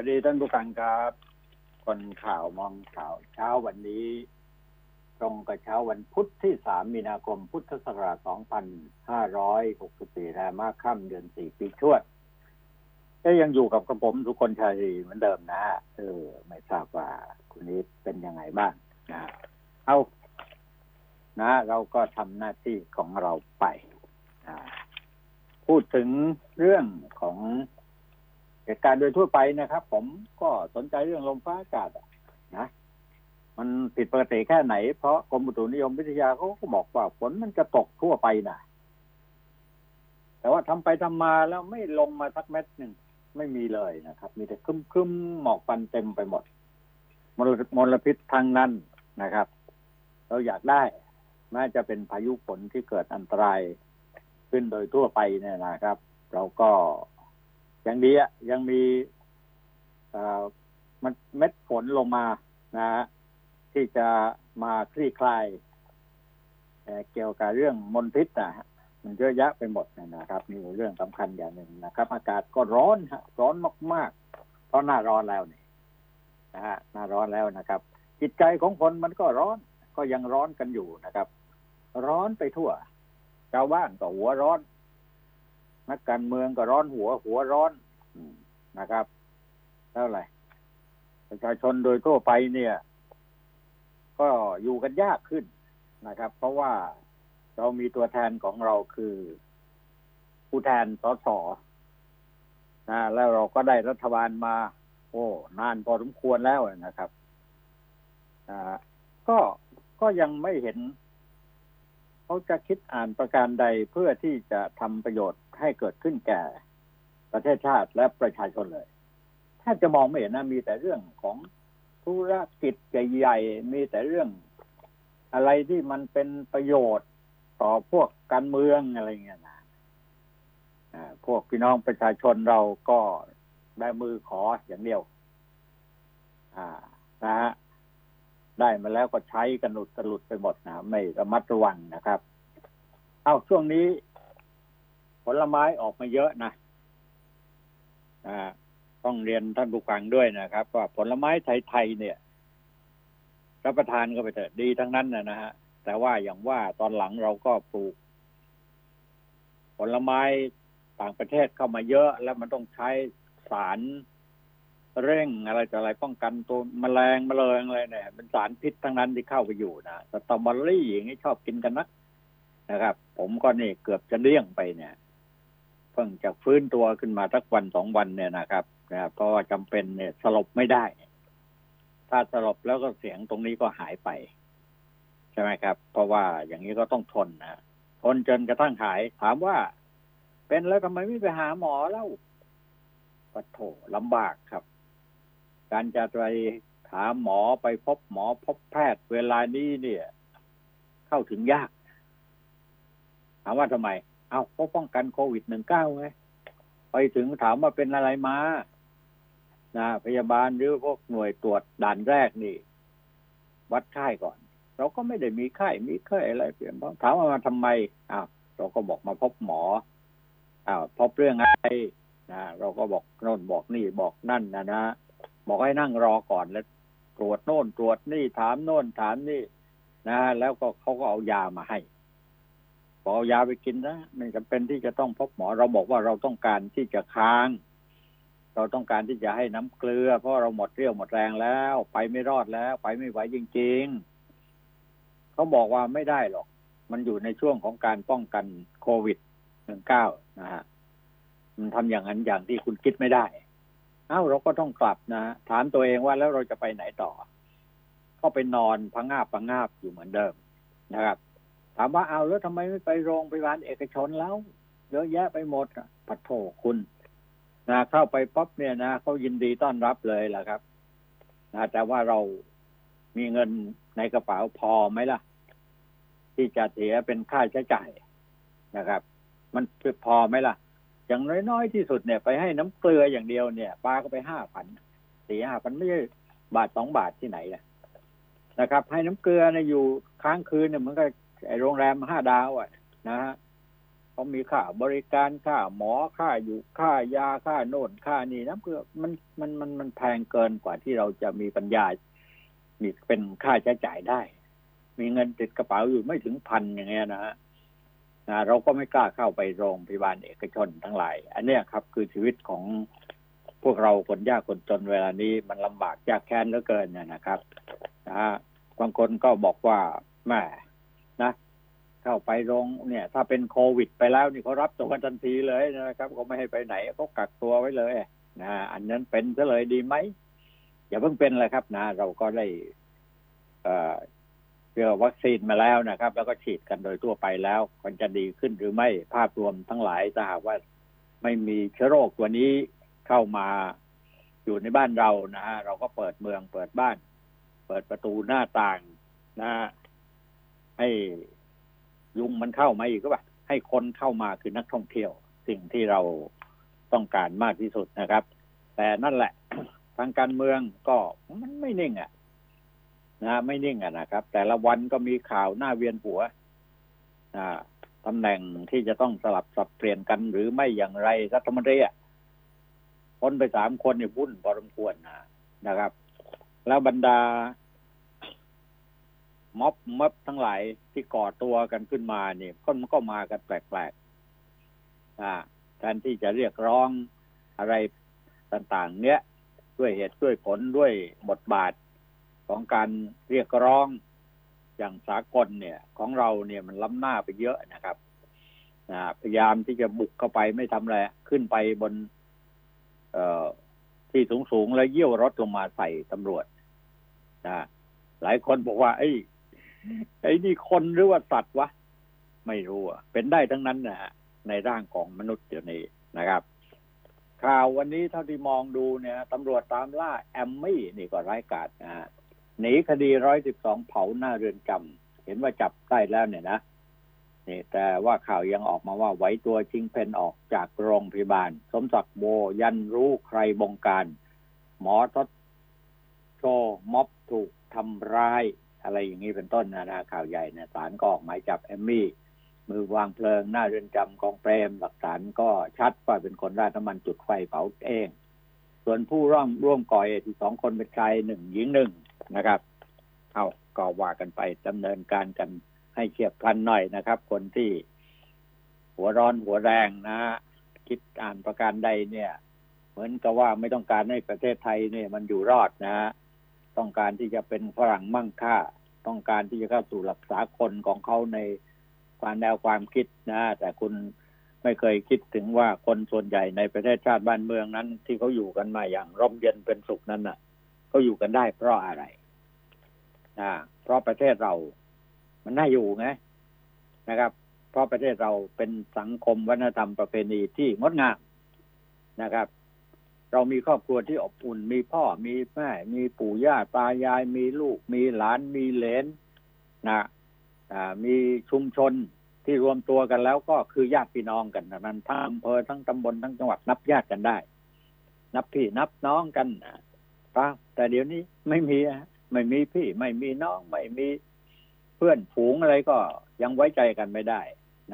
วัสดีท่านผู้ฟังครับ คนข่าวมองข่าวเช้าวันนี้ ตรงกับเช้าวันพุธที่สามมีนาคม พุทธศักราช 2564แรมมาค่ำเดือนสี่ปีชวดก็ยังอยู่กับกระผมทุกคนชายเหมือนเดิมนะฮะเออ ไม่ทราบว่าคุณนี้เป็นยังไงบ้างนะเอานะ เราก็ทำหน้าที่ของเราไปนะพูดถึงเรื่องของ เหตุการณ์โดยทั่วไปนะครับ ผมก็สนใจเรื่องลมฟ้าอากาศนะมันผิดปกติแค่ไหน เพราะกรมอุตุนิยมวิทยาเขาก็บอกว่าฝนมันจะตกทั่วไปนะแต่ว่าทำไปทำมาแล้วไม่ลงมาสักเม็ดหนึ่งไม่มีเลยนะครับ มีแต่ครึ้มหมอกฟันเต็มไปหมดมลมลพิษทางนั้นนะครับ เราอยากได้แม้จะเป็นพายุฝนที่เกิดอันตรายขึ้นโดยทั่วไปเนี่ยนะครับ เราก็ ยังดีอะยังมีมันเม็ดฝนลงมานะฮะที่จะมาคลี่คลายเกี่ยวกับเรื่องมลพิษนะฮะมันเยอะแยะไปหมดนะครับนี่เรื่องสำคัญอย่างหนึ่งนะครับ อากาศก็ร้อนฮะร้อนมากๆ เพราะหน้าร้อนแล้วนี่นะฮะหน้าร้อนแล้วนะครับ จิตใจของคนมันก็ร้อน ก็ยังร้อนกันอยู่นะครับ ร้อนไปทั่วชาวบ้านก็หัวร้อน นักการเมืองก็ร้อนหัว หัวร้อนนะครับเท่าไหร่ประชาชนโดยทั่วไปเนี่ย ก็อยู่กันยากขึ้นนะครับ เพราะว่าเรามีตัวแทนของเราคือ ผู้แทนสสนะแล้วเราก็ได้รัฐบาลมา โอ้ นานพอสมควรแล้วนะครับอ่าก็ก็ยังไม่เห็น เขาจะคิดอ่านประการใดเพื่อที่จะทำประโยชน์ให้เกิดขึ้นแก่ ประเทศชาติและประชาชนเลย ถ้าจะมองไม่เห็นนะมีแต่เรื่องของธุรกิจใหญ่ๆมีแต่เรื่อง อะไรที่มันเป็นประโยชน์ต่อพวกการเมืองอะไรเงี้ยนะพวกพี่น้องประชาชนเราก็ได้มือขออย่างเดียว อ่า นะฮะ ได้มาแล้วก็ใช้กันหลุดตลุดไปหมดนะไม่ระมัดระวังนะครับ เอาช่วงนี้ ผลไม้ออกมาเยอะนะอ่าต้องเรียนท่านผู้ฟังด้วยนะครับ ว่าผลไม้ไทยๆเนี่ย รับประทานก็ไปเถอะดีทั้งนั้นนะนะฮะแต่ว่าอย่างว่าตอนหลังเราก็ปลูก ผลไม้ต่างประเทศเข้ามาเยอะ แล้วมันต้องใช้สาร เร่งอะไรจะอะไรป้องกันตัวมแมลงมแมลงอะไรเนี่ยเป็นสารพิษทั้งนั้นที่เข้าไปอยู่นะสตรอเบอรี่อย่างนี้ชอบกินกันนักนะครับ ผมก็นี่เกือบจะเลี่ยงไปเนี่ย เพิ่งจะฟื้นตัวขึ้นมาสักวันสองวันเนี่ยนะครับนะเพราะว่าจำเป็นเนี่ยสลบไม่ได้ ถ้าสลบแล้วก็เสียงตรงนี้ก็หายไปใช่ไหมครับ เพราะว่าอย่างนี้ก็ต้องทนนะทนจนกระทั่งหาย ถามว่า เป็นแล้วทำไมไม่ไปหาหมอแล้วปะโถลำบากครับ การจะไปถามหมอไปพบหมอพบแพทย์เวลานี้เนี่ย เข้าถึงยาก ถามว่าทำไม เอาเพราะป้องกันโควิดหนึ่งเก้าไงไปถึงถามว่าเป็นอะไรมานะพยาบาลหรือพวกหน่วยตรวจด่านแรกนี่ วัดไข้ก่อน เราก็ไม่ได้มีไข้มีไข้อะไรเปลี่ยนถามว่ามาทำไมอ้าวเราก็บอกมาพบหมออ้าวพบเรื่องอะไรนะเราก็บอกโน่นบอกนี่บอกนั่นนะนะ บอกให้นั่งรอก่อนแล้วตรวจโน่นตรวจนี่ถามโน่นถามนี่นะแล้วก็เขาก็เอายามาให้บอกเอายาไปกินนะไม่จำเป็นที่จะต้องพบหมอ เราบอกว่าเราต้องการที่จะค้าง เราต้องการที่จะให้น้ำเกลือ เพราะเราหมดเรี่ยวหมดแรงแล้ว ไปไม่รอดแล้ว ไปไม่ไหวจริง ๆเขาบอกว่าไม่ได้หรอก มันอยู่ในช่วงของการป้องกันโควิดหนึ่งเก้านะฮะมันทำอย่างนั้นอย่างที่คุณคิดไม่ได้ เอ้าเราก็ต้องกลับนะถามตัวเองว่าแล้วเราจะไปไหนต่อ ก็ไปนอนพังงาบพังงาบอยู่เหมือนเดิมนะครับ ถามว่าเอาแล้วทำไมไม่ไปโรงพยาบาลเอกชนแล้วเยอะแยะไปหมดปัดโถคุณนะเข้าไปป๊อบเนี่ยนะเขายินดีต้อนรับเลยแหละครับนะแต่ว่าเรามีเงินในกระเป๋าพอไหมล่ะ ที่จะเสียเป็นค่าใช้จ่ายนะครับ มันพอไหมล่ะ อย่างน้อยๆที่สุดเนี่ยไปให้น้ำเกลืออย่างเดียวเนี่ยปลาก็ไปห้าพันสี่ห้าพันไม่ใช่บาทสองบาทที่ไหนนะนะครับ ให้น้ำเกลือเนี่ยอยู่ค้างคืนเนี่ยมันก็ไอโรงแรมห้าดาวอะ นะฮะเขามีค่าบริการค่าหมอค่าอยู่ค่ายาค่าโน่นค่านี่นะเพื่อมันมันมันมันแพงเกินกว่าที่เราจะมีปัญญา มีเป็นค่าใช้จ่ายได้ มีเงินติดกระเป๋าอยู่ไม่ถึงพันอย่างเงี้ยนะฮะ เราก็ไม่กล้าเข้าไปโรงพยาบาลเอกชนทั้งหลาย อันนี้ครับคือชีวิตของพวกเราคนยากคนจนเวลานี้มันลำบากยากแค้นเหลือเกินนะครับนะฮะบางคนก็บอกว่าแม่นะ เข้าไปโรงเนี่ย ถ้าเป็นโควิด ไปแล้วนี่เขารับตัวทันทีเลยนะครับเขาไม่ให้ไปไหนเขากักตัวไว้เลยนะอันนั้นเป็นซะเลยดีไหมอย่าเพิ่งเป็นเลยครับนะ เราก็ได้ เอ่อเจอวัคซีนมาแล้วนะครับ แล้วก็ฉีดกันโดยทั่วไปแล้วมันจะดีขึ้นหรือไม่ภาพรวมทั้งหลายถ้าหากว่า ไม่มีเชื้อโรคตัวนี้เข้ามาอยู่ในบ้านเรานะฮะเราก็เปิดเมืองเปิดบ้าน เปิดประตูหน้าต่างนะให้ยุงมันเข้ามาอีกก็แบบให้คนเข้ามาคือนักท่องเที่ยว สิ่งที่เราต้องการมากที่สุดนะครับ แต่นั่นแหละ ทางการเมืองก็มันไม่นิ่งอะ นะไม่นิ่งอะนะครับ แต่ละวันก็มีข่าวหน้าเวียนหัวตำแหน่งที่จะต้องสลับสับเปลี่ยนกันหรือไม่อย่างไรรัฐมนตรีอะคนไปสามคนเนี่ยวุ่นพอสมควรนะนะครับ แล้วบรรดา ม็อบม็อบทั้งหลายที่ก่อตัวกันขึ้นมาเนี่ยก็มันก็มากันแปลกๆอ่าแทนที่จะเรียกร้องอะไรต่าง ๆ เนี้ยด้วยเหตุด้วยผลด้วยบทบาท ของการเรียกร้องอย่างสากลเนี่ย ของเราเนี่ยมันล้ำหน้าไปเยอะนะครับพยายามที่จะบุกเข้าไปไม่ทำอะไรขึ้นไปบน เอ่อที่สูงๆแล้วเยี่ยวรถลงมาใส่ตำรวจนะหลายคนบอกว่า ไอ้ไอ้นี่คนหรือว่าสัตว์วะ ไม่รู้อะเป็นได้ทั้งนั้นนะฮะในร่างของมนุษย์เดี๋ยวนี้นะครับ ข่าววันนี้เท่าที่มองดูเนี่ยตำรวจตามล่าแอมมี่นี่ก็ร้ายกาจนะฮะ หนีคดีร้อยสิบสองเผาหน้าเรือนจำเห็นว่าจับได้แล้วเนี่ยนะนี่แต่ว่าข่าวยังออกมาว่าไหวตัวชิงเพนออกจากโรงพยาบาล สมศักดิ์โบยันรู้ใครบงการ หมอทศโชม็อบถูกทำร้าย อะไรอย่างนี้เป็นต้นนะนะข่าวใหญ่เนี่ยศาลก็ออกหมายจับแอมมี่ มือวางเพลิงหน้าเรือนจำกองเปรม หลักฐานก็ชัดว่าเป็นคนราดน้ำมันจุดไฟเผาเอง ส่วนผู้ร่วมร่วมก่อเหตุสองคนเป็นชายหนึ่งหญิงหนึ่ง นะครับ เอาก็ว่ากันไปดำเนินการกันให้เฉียบพลันหน่อยนะครับ คนที่หัวร้อนหัวแรงนะ คิดอ่านประการใดเนี่ย เหมือนกับว่าไม่ต้องการให้ประเทศไทยเนี่ย มันอยู่รอดนะต้องการที่จะเป็นฝรั่งมั่งค่า ต้องการที่จะเข้าสู่หลักษาคนของเขาในความแนวความคิดนะ แต่คุณไม่เคยคิดถึงว่าคนส่วนใหญ่ในประเทศชาติบ้านเมืองนั้น ที่เขาอยู่กันมาอย่างร่มเย็นเป็นสุขนั้นน่ะเขาอยู่กันได้เพราะอะไร นะเพราะประเทศเรา มันน่าอยู่ไงนะครับ เพราะประเทศเราเป็นสังคมวัฒนธรรมประเพณีที่งดงามนะครับ เรามีครอบครัวที่อบอุ่น มีพ่อมีแม่ มีปู่ย่าตายาย มีลูก มีหลาน มีเลนนะมีชุมชนที่รวมตัวกันแล้วก็คือญาติพี่น้องกันนั้นทั้งอำเภอทั้งตำบลทั้งจังหวัดนับญาติกันได้ นับพี่นับน้องกันนะแต่เดี๋ยวนี้ไม่มี ไม่มีพี่ไม่มีน้องไม่มีเพื่อนฝูงอะไรก็ยังไว้ใจกันไม่ได้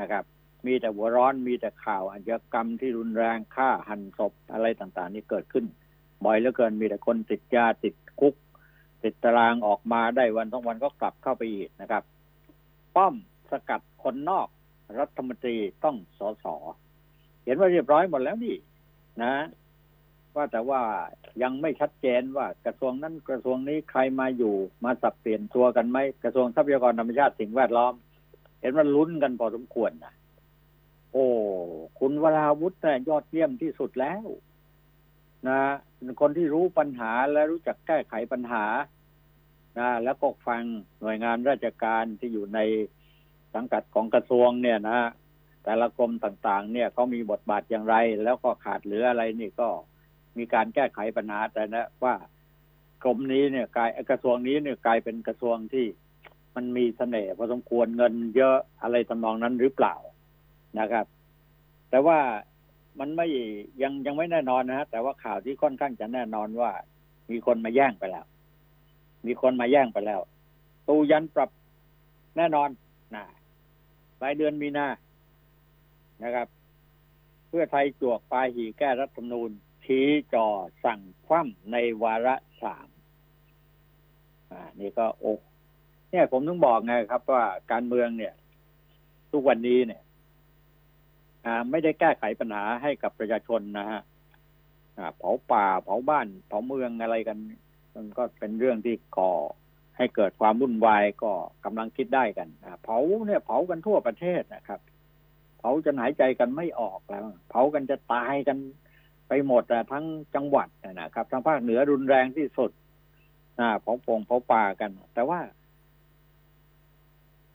นะครับ มีแต่หัวร้อนมีแต่ข่าวอาชญากรรมที่รุนแรงฆ่าหันศพอะไรต่างๆ นี่เกิดขึ้น บ่อยเหลือเกินมีแต่คนติดยาติดคุก ติดตารางออกมาได้วันต้องวันก็กลับเข้าไปอีกนะครับ ป้อมสกัดคนนอกรัฐมนตรีต้องสอสอเห็นว่าเรียบร้อยหมดแล้วนี่นะ ว่าแต่ว่ายังไม่ชัดเจนว่ากระทรวงนั้นกระทรวงนี้ใครมาอยู่มาสับเปลี่ยนตัวกันไหมกระทรวงทรัพยากรธรรมชาติสิ่งแวดล้อม เห็นว่าลุ้นกันพอสมควรนะโอ้คุณวราวุฒิเนี่ยยอดเยี่ยมที่สุดแล้ว นะเป็นคนที่รู้ปัญหาและรู้จักแก้ไขปัญหานะแล้วก็ฟังหน่วยงานราชการที่อยู่ในสังกัดของกระทรวงเนี่ยนะแต่ละกรมต่าง ๆ เนี่ยเขามีบทบาทอย่างไร แล้วก็ขาดเหลืออะไรนี่ก็ มีการแก้ไขปัญหาแต่นะว่ากรมนี้เนี่ยกลายกระทรวงนี้เนี่ยกลายเป็นกระทรวงที่มันมีเสน่ห์พอสมควรเงินเยอะอะไรทำนองนั้นหรือเปล่านะครับ แต่ว่ามันไม่ยังยังไม่แน่นอนนะฮะแต่ว่าข่าวที่ค่อนข้างจะแน่นอนว่า มีคนมาแย่งไปแล้ว มีคนมาแย่งไปแล้ว ตูยันปรับแน่นอนนะปลายเดือนมีนานะครับ เพื่อไทยจวกปลายหีแก้รัฐธรรมนูญ ชี้จอสั่งคว่ำในวาระสามอ่า นี่ก็โอ้เนี่ยผมต้องบอกไงครับ ว่าการเมืองเนี่ย ทุกวันนี้เนี่ย อ่า ไม่ได้แก้ไขปัญหาให้กับประชาชนนะฮะอ่า เผาป่า เผาบ้าน เผาเมืองอะไรกัน มันก็เป็นเรื่องที่ก่อให้เกิดความวุ่นวายก็กำลังคิดได้กันอ่าเผาเนี่ย เผากันทั่วประเทศนะครับ เผาจนหายใจกันไม่ออกแล้ว เผากันจะตายกัน ไปหมดอะทั้งจังหวัดนะครับทางภาคเหนือรุนแรงที่สุดอ่าเผาปงเผาป่ากัน แต่ว่า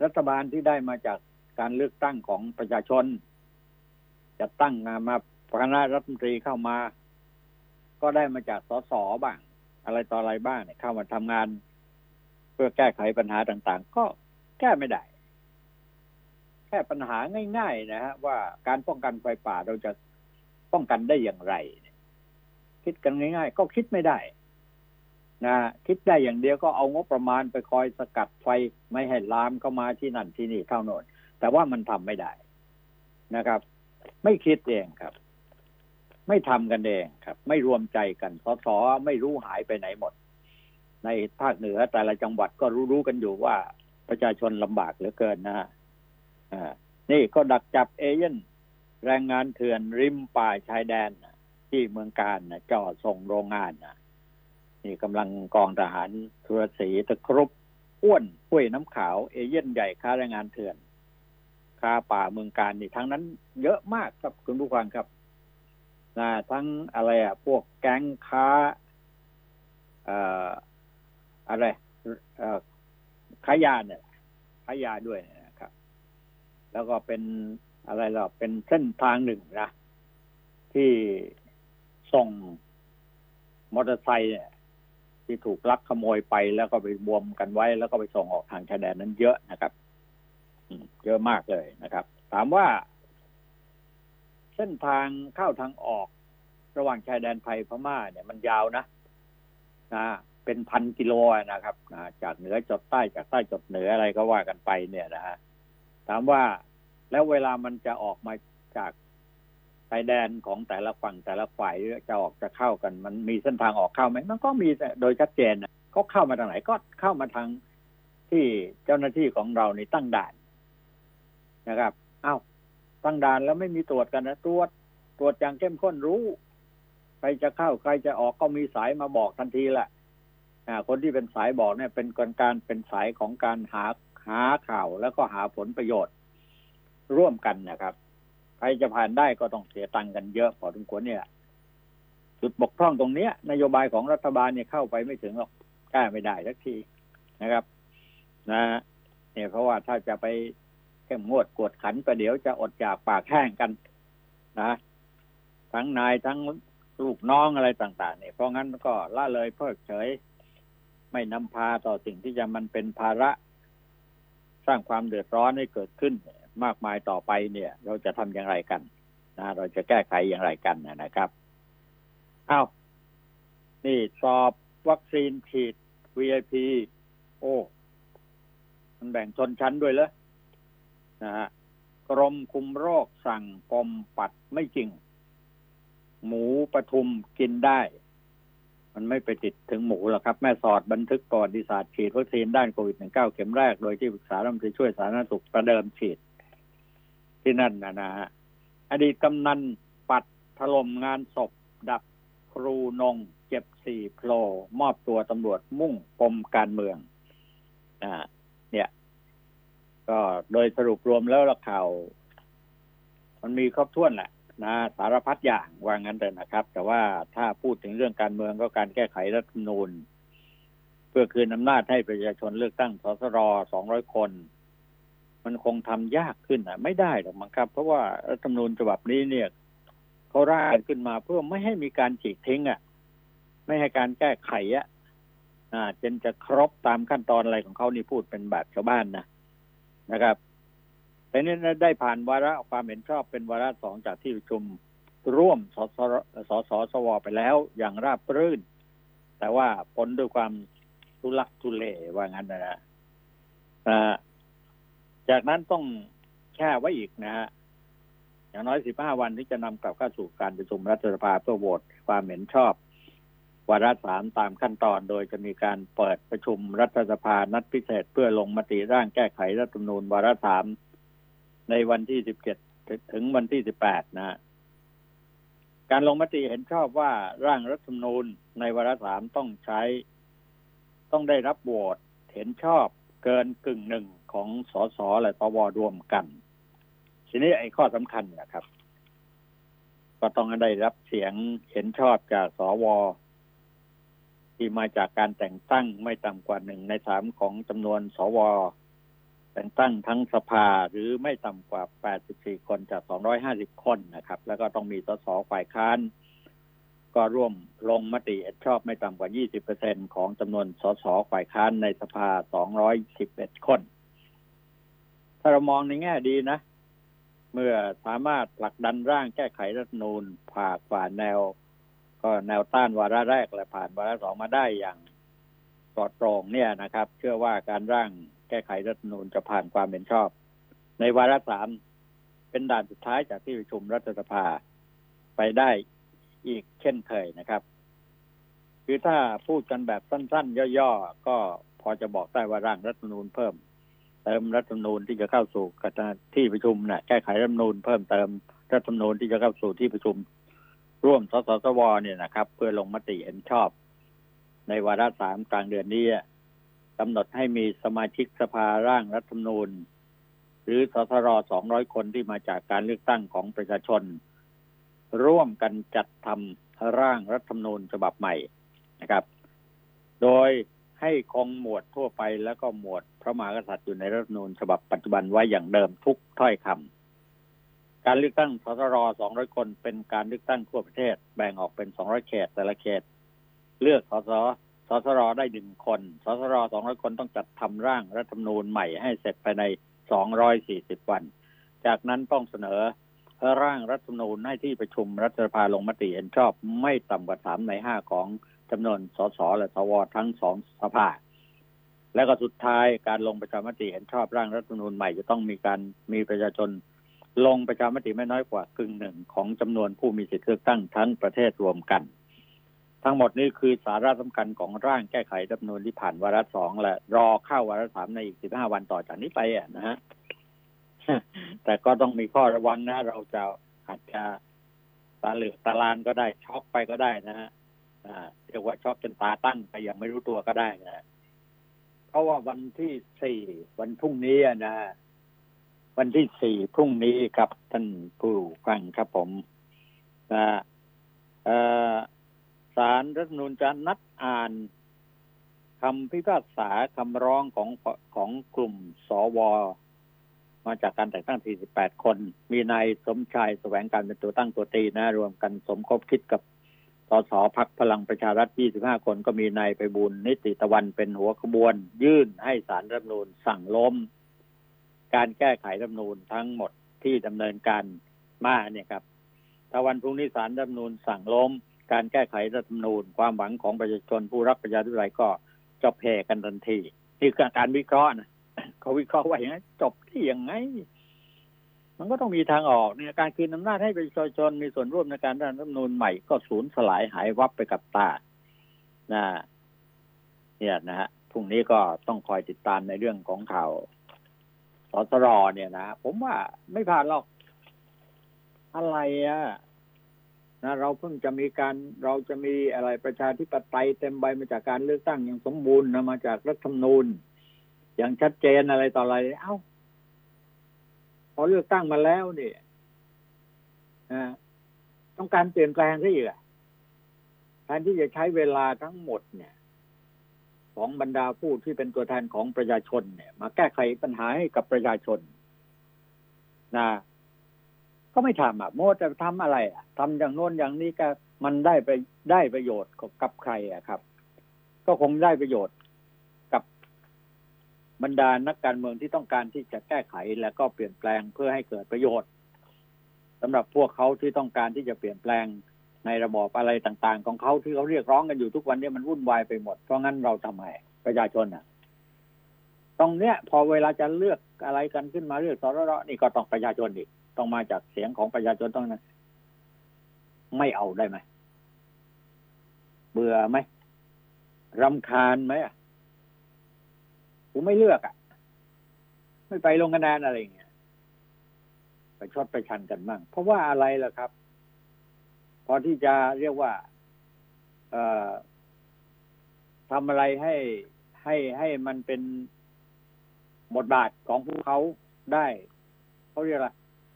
รัฐบาลที่ได้มาจากการเลือกตั้งของประชาชน จะตั้งมาคณะรัฐมนตรีเข้ามา ก็ได้มาจากสสบ้าง อะไรต่ออะไรบ้างเนี่ยเข้ามาทำงาน เพื่อแก้ไขปัญหาต่างๆ ก็แก้ไม่ได้แก้ปัญหาง่าย ๆ นะฮะว่าการป้องกันไฟป่าเราจะ ป้องกันได้อย่างไร คิดกันง่าย ๆ ก็คิดไม่ได้นะคิดได้อย่างเดียวก็เอางบประมาณไปคอยสกัดไฟไม่ให้ลามเข้ามาที่นั่นที่นี่เท่าโน้นแต่ว่ามันทำไม่ได้นะครับ ไม่คิดเองครับ ไม่ทำกันเองครับ ไม่รวมใจกันสสไม่รู้หายไปไหนหมด ในภาคเหนือแต่ละจังหวัดก็รู้ๆกันอยู่ว่าประชาชนลำบากเหลือเกินนะฮะอ่านี่ก็ดักจับเอเย่น แรงงานเถื่อนริมป่าชายแดนที่เมืองการนะจ่อส่งโรงงานนะนี่กำลังกองทหารทุรศรีตะครุบอ้วนห้วยน้ำขาวเอเย่นใหญ่ค้าแรงงานเถื่อนค้าป่าเมืองการนี่ทั้งนั้น เยอะมากครับคุณผู้ฟังครับนะทั้งอะไรอะ พวกแก๊งค้าเอ่ออะไรเอ่อค้ายาเนี่ยค้ายาด้วยนะครับ แล้วก็เป็น อะไรหรอเป็นเส้นทางหนึ่งนะที่ส่งมอเตอร์ไซค์เนี่ยที่ถูกลักขโมยไปแล้วก็ไปบวมกันไว้ แล้วก็ไปส่งออกทางชายแดนนั้นเยอะนะครับเยอะมากเลยนะครับ ถามว่า เส้นทางเข้าทางออก ระหว่างชายแดนไทยพม่า เนี่ยมันยาวนะนะเป็นพันกิโลนะครับนะจากเหนือจดใต้จากใต้จดเหนืออะไรก็ว่ากันไปเนี่ยนะฮะถามว่า แล้วเวลามันจะออกมาจากชายแดนของแต่ละฝั่งแต่ละฝ่ายจะออกจะเข้ากัน มันมีเส้นทางออกเข้าไหมมันก็มีโดยชัดเจนนะเขาเข้ามาทางไหนก็เข้ามาทางที่เจ้าหน้าที่ของเราในตั้งด่านนะครับอา้าวตั้งด่านแล้วไม่มีตรวจกันนะตรวจตรวจอย่างเข้มข้นรู้ ใครจะเข้าใครจะออกก็มีสายมาบอกทันทีแหละคนที่เป็นสายบอกเนี่ยเป็นการการเป็นสายของการหาหาข่าวแล้วก็หาผลประโยชน์ ร่วมกันนะครับ ใครจะผ่านได้ก็ต้องเสียตังค์กันเยอะพอถึงควรเนี่ยจุดบกพร่องตรงเนี้ย นโยบายของรัฐบาลเนี่ยเข้าไปไม่ถึงหรอกแก้ไม่ได้สักทีนะครับ นะเนี่ยเพราะว่าถ้าจะไปเข้มงวดกวดขันประเดี๋ยวจะอดจากปากแห้งกันนะทั้งนายทั้งลูกน้องอะไรต่าง ๆ เนี่ยเพราะงั้นก็ละเลยเพิกเฉย ไม่นำพาต่อสิ่งที่จะมันเป็นภาระ ร้างความเดือดร้อนให้เกิดขึ้นมากมายต่อไปเนี่ย เราจะทำอย่างไรกันนะเราจะแก้ไขอย่างไรกันนะครับอา้าวนี่สอบวัคซีนฉีด VIP โอ้มันแบ่งชนชั้นด้วยเลยนะฮะกรมคุมโรคสั่งกรมปัดไม่จริง หมูปทุมกินได้ มันไม่ไปติดถึงหมูหรอกครับ แม่สอดบันทึกประวัติศาสตร์ฉีดวัคซีนด้านโควิด -19 เข็มแรก โดยที่ปรึกษารัฐมนตรีช่วยสาธารณสุขประเดิมฉีด ที่นั่นนะนะฮะอดีตกำนันปัดถล่มงานศพ ดับครูนง เจ็บสี่โผล่มอบตัวตำรวจมุ่งปมการเมืองอ่าเนี่ย ก็โดยสรุปรวมแล้วละข่าว มันมีครบถ้วนแหละ นะสารพัดอย่างว่างั้นเลยนะครับ แต่ว่าถ้าพูดถึงเรื่องการเมืองก็การแก้ไขรัฐธรรมนูญ เพื่อคืนอำนาจให้ประชาชนเลือกตั้งสสรสองร้อยคน มันคงทำยากขึ้นอะ ไม่ได้หรอกมั้งครับ เพราะว่ารัฐธรรมนูญฉบับนี้เนี่ยเขาร่างขึ้นมาเพื่อไม่ให้มีการฉีกทิ้งอะ ไม่ให้การแก้ไขอะอ่าจนจะครบตามขั้นตอนอะไรของเขานี่พูดเป็นแบบชาวบ้านนะนะครับ แต่นี่ได้ผ่านวาระความเห็นชอบเป็นวาระสองจากที่ประชุมร่วมสสสสสวไปแล้วอย่างราบรื่น แต่ว่าผลด้วยความทุลักทุเลว่างั้นนะอ่าจากนั้นต้องแช่ไว้อีกนะฮะอย่างน้อย15วันที่จะนำกลับเข้าสู่การประชุมรัฐสภาเพื่อโหวตความเห็นชอบวาระสามตามขั้นตอนโดยจะมีการเปิดประชุมรัฐสภานัดพิเศษเพื่อลงมติร่างแก้ไขรัฐธรรมนูญวาระสาม ในวันที่17ถึงวันที่18นะฮะการลงมติเห็นชอบว่าร่างรัฐธรรมนูญในวาระสามต้องใช้ ต้องได้รับโหวตเห็นชอบเกินกึ่งหนึ่งของสสและสวรวมกัน ทีนี้ไอ้ข้อสำคัญนะครับ ก็ต้องได้รับเสียงเห็นชอบจากสวที่มาจากการแต่งตั้งไม่ต่ำกว่าหนึ่งในสามของจำนวนสว แต่งตั้งทั้งสภาหรือไม่ต่ำกว่า 84 คนจาก 250 คนนะครับ แล้วก็ต้องมีสสฝ่ายค้าน ก็ร่วมลงมติเห็นชอบไม่ต่ำกว่า 20%ของจำนวนสสฝ่ายค้านในสภา 211 คน ถ้าเรามองในแง่ดีนะ เมื่อสามารถผลักดันร่างแก้ไขรัฐนูญผ่าฝ่าแนว ก็แนวต้านวาระแรกและผ่านวาระสองมาได้อย่างปลอดโปร่งเนี่ยนะครับ เชื่อว่าการร่าง แก้ไขรัฐธรรมนูญจะผ่านความเห็นชอบ ในวาระสามเป็นด่านสุดท้ายจากที่ประชุมรัฐสภาไปได้อีกเช่นเคยนะครับ คือถ้าพูดกันแบบสั้นๆ ย่อๆ ก็พอจะบอกได้ว่าร่างรัฐธรรมนูญเพิ่ม เติมรัฐธรรมนูญที่จะเข้าสู่ที่ประชุมนะ่ะแก้ไขรัฐธรรมนูญเพิ่มเติมรัฐธรรมนูญที่จะเข้าสู่ที่ประชุม ร่วมสสสวเนี่ยนะครับ เพื่อลงมติเห็นชอบ ในวาระสามกลางเดือนนี้ กำหนดให้มีสมาชิกสภาร่างรัฐธรรมนูญ หรือสสรสองร้อยคนที่มาจากการเลือกตั้งของประชาชน ร่วมกันจัดทำร่างรัฐธรรมนูญฉบับใหม่นะครับ โดยให้คงหมวดทั่วไปแล้วก็หมวดพระมหากษัตริย์อยู่ในรัฐธรรมนูญฉบับปัจจุบันไว้อย่างเดิมทุกถ้อยคำการเลือกตั้งสสรสองร้อยคนเป็นการเลือกตั้งทั่วประเทศแบ่งออกเป็นสองร้อยเขตแต่ละเขต เลือกสส สสรได้หนึ่งคน สสรสองร้อยคนต้องจัดทำร่างรัฐธรรมนูญใหม่ให้เสร็จภายในสองร้อยสี่สิบวัน จากนั้นต้องเสนอร่างรัฐธรรมนูญให้ที่ประชุมรัฐสภาลงมติเห็นชอบไม่ต่ำกว่าสามในห้าของจำนวนสสและสวทั้งสองสภา และก็สุดท้ายการลงประชามติเห็นชอบร่างรัฐธรรมนูญใหม่จะต้องมีการมีประชาชนลงประชามติไม่น้อยกว่ากึ่งหนึ่งของจำนวนผู้มีสิทธิเลือกตั้งทั้งประเทศรวมกัน ทั้งหมดนี้คือสาระสำคัญของร่างแก้ไขรัฐมนูญที่ผ่านวาระสองและรอเข้าวาระสามในอีกสิบห้าวันต่อจากนี้ไปอะนะฮะแต่ก็ต้องมีข้อระวังนะ เราจะอาจจะตาเหลือกตาลานก็ได้ช็อกไปก็ได้นะฮะเรียกว่าช็อกจนตาตั้งไปยังไม่รู้ตัวก็ได้นะเพราะว่าวันที่สี่วันพรุ่งนี้นะวันที่สี่พรุ่งนี้ครับท่านผู้ฟังครับผมนะสาร รัฐธรรมนูญจะนัดอ่านคำพิพากษาคำร้องของของกลุ่มสว มาจากการแต่งตั้ง 48 คน มีนายสมชายแสวงการเป็นตัวตั้งตัวตีนะ รวมกันสมคบคิดกับสสพักพลังประชารัฐ 25 คนก็มีนายไปบุญนิติตะวันเป็นหัวขบวน ยื่นให้สารรัฐมนูญสั่งล้ม การแก้ไขรัฐมนูญทั้งหมดที่ดำเนินการมาเนี่ยครับถ้าวันพรุ่งนี้สารรัฐมนูญสั่งล้ม การแก้ไขรัฐมนูญความหวังของประชาชนผู้รักประชาธิปไตยก็จบแพ้กันทันทีนี่คือการวิเคราะห์นะเขาวิเคราะห์ว่าอย่างนี้จบที่ยังไง มันก็ต้องมีทางออกเนี่ยการคืนอำนาจให้ประชาชนมีส่วนร่วมในการร่างรัฐธรรมนูญใหม่ก็สูญสลายหายวับไปกับตานะเนี่ยนะฮะพรุ่งนี้ก็ต้องคอยติดตามในเรื่องของข่าวสสรเนี่ยนะผมว่าไม่ผ่านหรอก อะไรอะ นะเราเพิ่งจะมีการเราจะมีอะไรประชาธิปไตยเต็มใบมาจากการเลือกตั้งอย่างสมบูรณ์นะมาจากรัฐธรรมนูญ อย่างชัดเจนอะไรต่ออะไร เอ้า พอเลือกตั้งมาแล้วเนี่ยต้องการเปลี่ยนแปลงซะอีกอะแทนที่จะใช้เวลาทั้งหมดเนี่ย ของบรรดาผู้ที่เป็นตัวแทนของประชาชนเนี่ย มาแก้ไขปัญหาให้กับประชาชนนะ ก็ไม่ทำอะโมจะทำอะไรอะทำอย่างโน้นอย่างนี้ก็มันได้ไปได้ประโยชน์กับใครอะครับ ก็คงได้ประโยชน์กับบรรดานักการเมืองที่ต้องการที่จะแก้ไขและก็เปลี่ยนแปลงเพื่อให้เกิดประโยชน์สำหรับพวกเขาที่ต้องการที่จะเปลี่ยนแปลงในระบอบอะไรต่าง ๆ ของเขาที่เขาเรียกร้องกันอยู่ทุกวันนี้มันวุ่นวายไปหมดเพราะงั้นเราทำไมประชาชนอะตรงเนี้ย พอเวลาจะเลือกอะไรกันขึ้นมาเลือกสรรนี่ก็ต้องประชาชนอีก ต้องมาจากเสียงของประชาชนต้องนั้นไม่เอาได้ไหม เบื่อไหมรำคาญไหมอะกูไม่เลือกอะ ไม่ไปลงคะแนนอะไรเงี้ยไปชดไปชันกันบ้างเพราะว่าอะไรล่ะครับ พอที่จะเรียกว่า เอ่อทำอะไรให้ให้ให้มันเป็นบทบาทของพวกเขาได้ เขาเรียกอะไร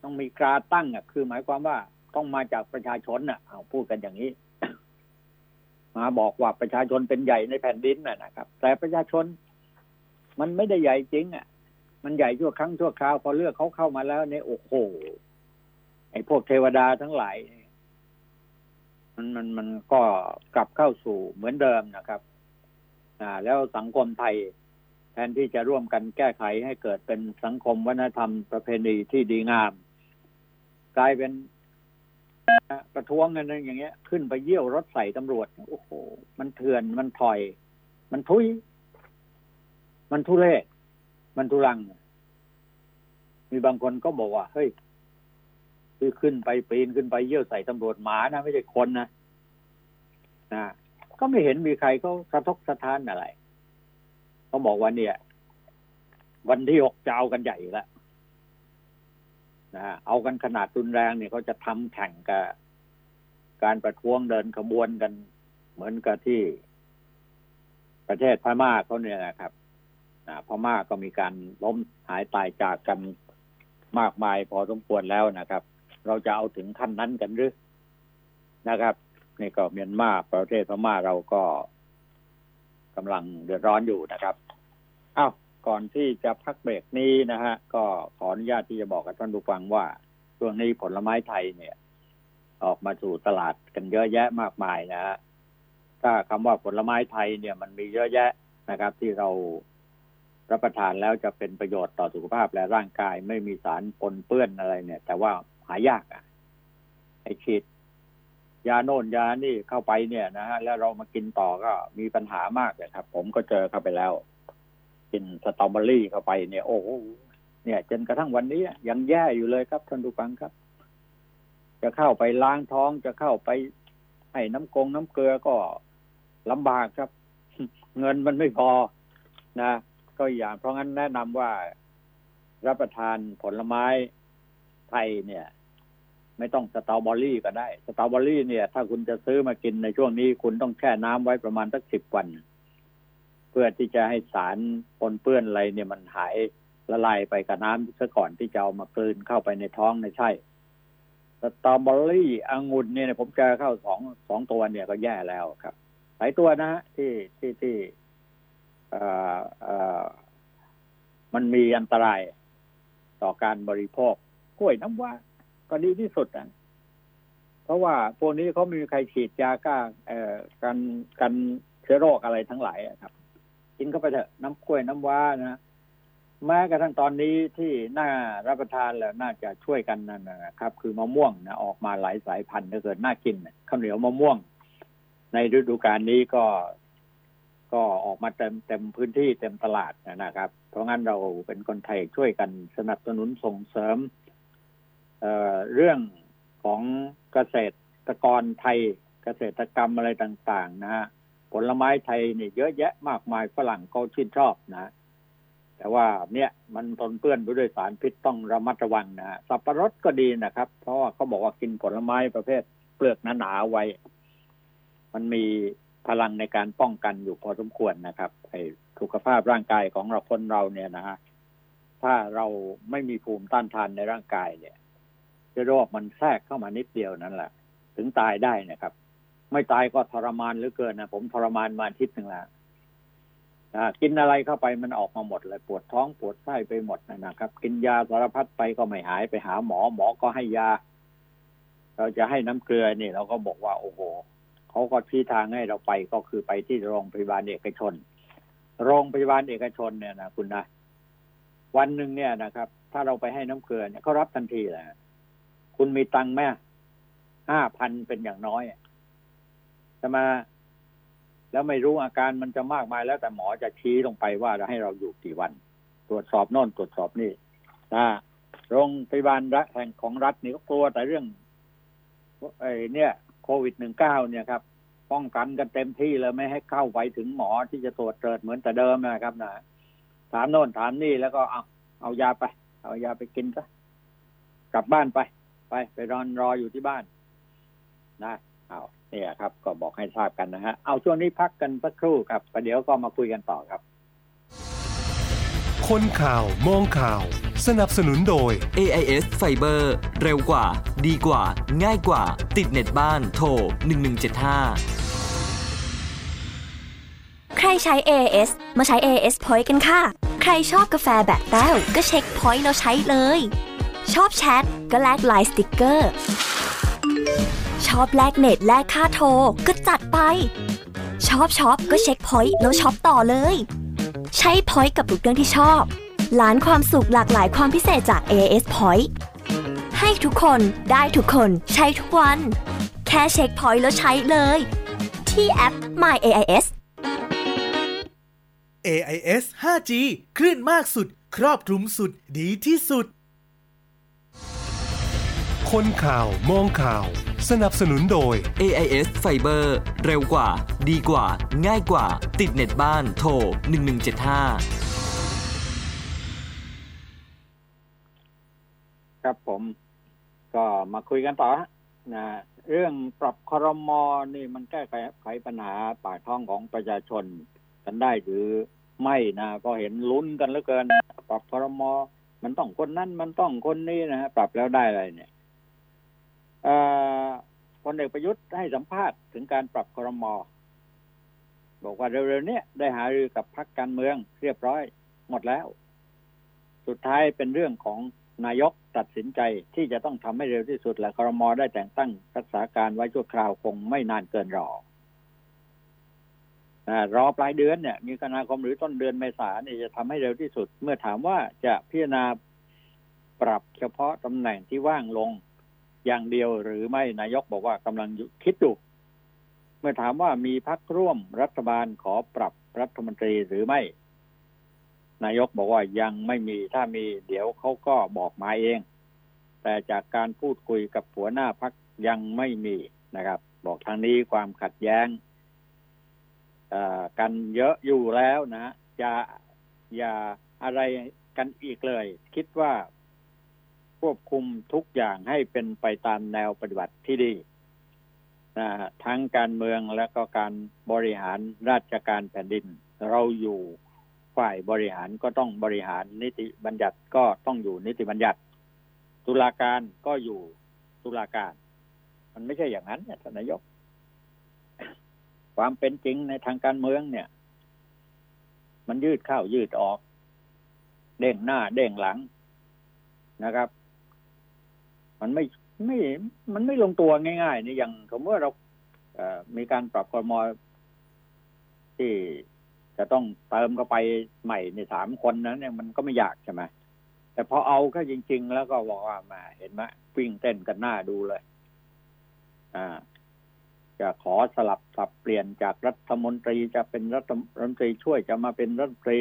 ต้องมีกราตั้งอะ คือหมายความว่าต้องมาจากประชาชนอะเอาพูดกันอย่างนี้ มาบอกว่าประชาชนเป็นใหญ่ในแผ่นดินน่ะนะครับ แต่ประชาชน มันไม่ได้ใหญ่จริง อะ มันใหญ่ชั่วครั้งชั่วคราวพอเลือกเขาเข้ามาแล้วเนี่ยโอ้โหไอ้พวกเทวดาทั้งหลายมันมันมันก็กลับเข้าสู่เหมือนเดิมนะครับ อ่า แล้วสังคมไทย แทนที่จะร่วมกันแก้ไขให้เกิดเป็นสังคมวัฒนธรรมประเพณีที่ดีงาม กลายเป็นประท้วงกันอย่างเงี้ย ขึ้นไปเยี่ยวรถใส่ตำรวจ โอ้โห มันเถื่อน มันถอย มันทุย มันทุเรศ มันทุรัง มีบางคนก็บอกว่า เฮ้ย คือขึ้นไปปีนขึ้นไปเยี่ยวใส่ตำรวจหมานะ ไม่ใช่คนนะนะก็ไม่เห็นมีใครเขาสะทกสะท้านอะไรเขาบอกว่าเนี่ย วันที่หกจะเอากันใหญ่แล้ว นะเอากันขนาดรุนแรงเนี่ยเขาจะทำแข่งกับการประท้วงเดินขบวนกัน เหมือนกับที่ประเทศพม่าเขาเนี่ยนะครับพม่าก็มีการล้มหายตายจากกันมากมายพอสมควรแล้วนะครับ เราจะเอาถึงขั้นนั้นกันหรือนะครับนี่ก็เมียนมาประเทศพม่าเราก็กำลังเดือดร้อนอยู่นะครับ อ้าว ก่อนที่จะพักเบรกนี้นะฮะ ก็ขออนุญาตที่จะบอกกับท่านผู้ฟังว่าช่วงนี้ผลไม้ไทยเนี่ย ออกมาสู่ตลาดกันเยอะแยะมากมายนะฮะถ้าคำว่าผลไม้ไทยเนี่ยมันมีเยอะแยะนะครับ ที่เรารับประทานแล้วจะเป็นประโยชน์ต่อสุขภาพและร่างกายไม่มีสารปนเปื้อนอะไรเนี่ย แต่ว่าหายากอะไอฉีดยาโน่นยานี่เข้าไปเนี่ยนะฮะแล้วเรามากินต่อก็มีปัญหามากเลยครับ ผมก็เจอเข้าไปแล้ว กินสตรอเบอรี่เข้าไปเนี่ย โอ้โหเนี่ย จนกระทั่งวันนี้ยังแย่อยู่เลยครับท่านผู้ฟังครับ จะเข้าไปล้างท้องจะเข้าไปให้น้ำกงน้ำเกลือก็ลำบากครับ เงินมันไม่พอนะก็อย่างเพราะงั้นแนะนำว่ารับประทานผลไม้ไทยเนี่ย ไม่ต้องสตรอเบอรี่ก็ได้ สตรอเบอรี่เนี่ย ถ้าคุณจะซื้อมากินในช่วงนี้ คุณต้องแช่น้ำไว้ประมาณสักสิบวัน เพื่อที่จะให้สารปนเปื้อนอะไรเนี่ยมันหายละลายไปกับน้ำซะก่อนที่จะเอามากลืนเข้าไปในท้องในใช่สตรอเบอรี่องุ่นเนี่ยผมเจอเข้าสองสองตัวเนี่ยก็แย่แล้วครับหลายตัวนะฮะที่ที่ที่อ่อเอ่อมันมีอันตรายต่อการบริโภคกล้วยน้ำว้าก็ดีที่สุดอะเพราะว่าพวกนี้เขาไม่มีใครฉีดยาก้าเอ่อกันกันเชื้อโรคอะไรทั้งหลายครับ กินเข้าไปเถอะน้ำกล้วยน้ำว้านะแม้กระทั่งตอนนี้ที่น่ารับประทานแล้วน่าจะช่วยกันนั่นนะครับ คือมะม่วงนะออกมาหลายสายพันธุ์ถ้าเกิดน่ากินข้าวเหนียวมะม่วง ในฤดูกาลนี้ก็ ก็ออกมาเต็มเต็มพื้นที่เต็มตลาดนะครับ เพราะงั้นเราเป็นคนไทยช่วยกันสนับสนุนส่งเสริมเเรื่องของเกษตรกรไทยเกษตรกรรมอะไรต่าง ๆ นะฮะ ผลไม้ไทยเนี่ยเยอะแยะมากมายฝรั่งเขาชื่นชอบนะ แต่ว่าเนี่ยมันปนเปื้อนไปด้วยสารพิษต้องระมัดระวังนะสับปะรดก็ดีนะครับ เพราะว่าเขาบอกว่ากินผลไม้ประเภทเปลือกหนาๆไว้ มันมีพลังในการป้องกันอยู่พอสมควรนะครับให้สุขภาพร่างกายของเราคนเราเนี่ยนะฮะถ้าเราไม่มีภูมิต้านทานในร่างกายเนี่ยเชื้อโรคมันแทรกเข้ามานิดเดียวนั่นแหละ ถึงตายได้นะครับ ไม่ตายก็ทรมานเหลือเกินนะผมทรมานมาทิศหนึ่งแล้วกินอะไรเข้าไปมันออกมาหมดเลยปวดท้องปวดไส้ไปหมดนะครับ กินยาสารพัดไปก็ไม่หายไปหาหมอหมอก็ให้ยา เราจะให้น้ำเกลือนี่เราก็บอกว่าโอ้โหเขาก็ชี้ทางให้เราไปก็คือไปที่โรงพยาบาลเอกชน โรงพยาบาลเอกชนเนี่ยนะคุณนะวันหนึ่งเนี่ยนะครับ ถ้าเราไปให้น้ำเกลือเนี่ยเขารับทันทีแหละคุณมีตังค์ไหมห้าพันเป็นอย่างน้อยจะ มาแล้วไม่รู้อาการมันจะมากมายแล้วแต่หมอจะชี้ลงไปว่าจะให้เราอยู่กี่วัน ตรวจสอบโน่นตรวจสอบนี่นะโรงพยาบาลรัฐแห่งของรัฐนี่ก็กลัวแต่เรื่องไอ้เนี่ยโควิดหนึ่งเก้าเนี่ยครับ ป้องกันกันเต็มที่เลยไม่ให้เข้าไปถึงหมอที่จะตรวจเกิดเหมือนแต่เดิมนะครับนะถามโน่นถามนี่แล้วก็เอาเอายาไป เอายาไปกินซะกลับบ้านไป ไปไปรอนรออยู่ที่บ้าน นะเอา เนี่ยครับ ก็บอกให้ทราบกันนะฮะ เอาช่วงนี้พักกันสักครู่ครับประเดี๋ยวก็มาคุยกันต่อครับ คนข่าวมองข่าว สนับสนุนโดย AIS Fiber เร็วกว่า ดีกว่า ง่ายกว่า ติดเน็ตบ้านโทร 1175 ใครใช้ AIS มาใช้ AIS Point กันค่ะ ใครชอบกาแฟแบบแต้วก็เช็ค Point แล้วใช้เลย ชอบแชทก็แลกไลน์สติกเกอร์ช อบแลกเน็ตแลกค่าโทร ก็จัดไป ชอบช็อปก็เช็ค Point แล้วช็อปต่อเลย ใช้ Point กับทุกเรื่องที่ชอบล้านความสุขหลากหลายความพิเศษจาก AIS Point ให้ทุกคนได้ทุกคนใช้ทุกวัน แค่เช็ค Point แล้วใช้เลย ที่แอป My AIS AIS 5G คลื่นมากสุด ครอบคลุมสุดดีที่สุด คนข่าวมองข่าว สนับสนุนโดย AIS Fiber เร็วกว่า ดีกว่า ง่ายกว่า ติดเน็ตบ้าน โทร 1175 ครับผม ก็มาคุยกันต่อฮะนะเรื่องปรับคอรมอนี่มันแก้ไขปัญหาปากท้องของประชาชนกันได้หรือไม่นะก็เห็นลุ้นกันเหลือเกิน ปรับคอรมอมันต้องคนนั้นมันต้องคนนี้นะฮะปรับแล้วได้อะไรเนี่ยเอ่อ พลเอกประยุทธ์ให้สัมภาษณ์ถึงการปรับคอรมอบอกว่าเร็วๆนี้ได้หารือกับพรรคการเมืองเรียบร้อยหมดแล้ว สุดท้ายเป็นเรื่องของนายกตัดสินใจที่จะต้องทำให้เร็วที่สุดและครมอได้แต่งตั้งรักษาการไว้ชั่วคราวคงไม่นานเกินรอรอปลายเดือนเนี่ย มีกนาคมหรือต้นเดือนเมษาเนี่ยจะทำให้เร็วที่สุด เมื่อถามว่าจะพิจารณาปรับเฉพาะตำแหน่งที่ว่างลง อย่างเดียวหรือไม่นายกบอกว่ากำลังคิดอยู่เมื่อถามว่ามีพักร่วมรัฐบาลขอปรับรัฐมนตรีหรือไม่ นายกบอกว่ายังไม่มีถ้ามีเดี๋ยวเขาก็บอกมาเอง แต่จากการพูดคุยกับหัวหน้าพักยังไม่มีนะครับ บอกทางนี้ความขัดแย้งกันเยอะอยู่แล้วนะจะอย่าอะไรกันอีกเลย คิดว่า ควบคุมทุกอย่างให้เป็นไปตามแนวปฏิบัติที่ดีนะทั้งการเมืองและก็การบริหารราชการแผ่นดิน เราอยู่ฝ่ายบริหารก็ต้องบริหารนิติบัญญัติก็ต้องอยู่นิติบัญญัติ ตุลาการก็อยู่ตุลาการ มันไม่ใช่อย่างนั้นเนี่ยท่านนายก ความเป็นจริงในทางการเมืองเนี่ย มันยืดเข้ายืดออก เด้งหน้าเด้งหลังนะครับ มันไม่ไม่มันไม่ลงตัวง่ายๆนี่อย่างสมมติว่าเราเมีการปรับคอรมอที่จะต้องเติมเข้าไปใหม่ในสามคนนั้นเนี่ยมันก็ไม่ยากใช่ไหมแต่พอเอาก็จริง ๆ แล้วก็บอกว่ามา เห็นไหมวิ่งเต้นกันหน้าดูเลย อ่า จะขอสลับสับเปลี่ยนจากรัฐมนตรีจะเป็นรัฐมนตรีช่วยจะมาเป็นรัฐมนตรี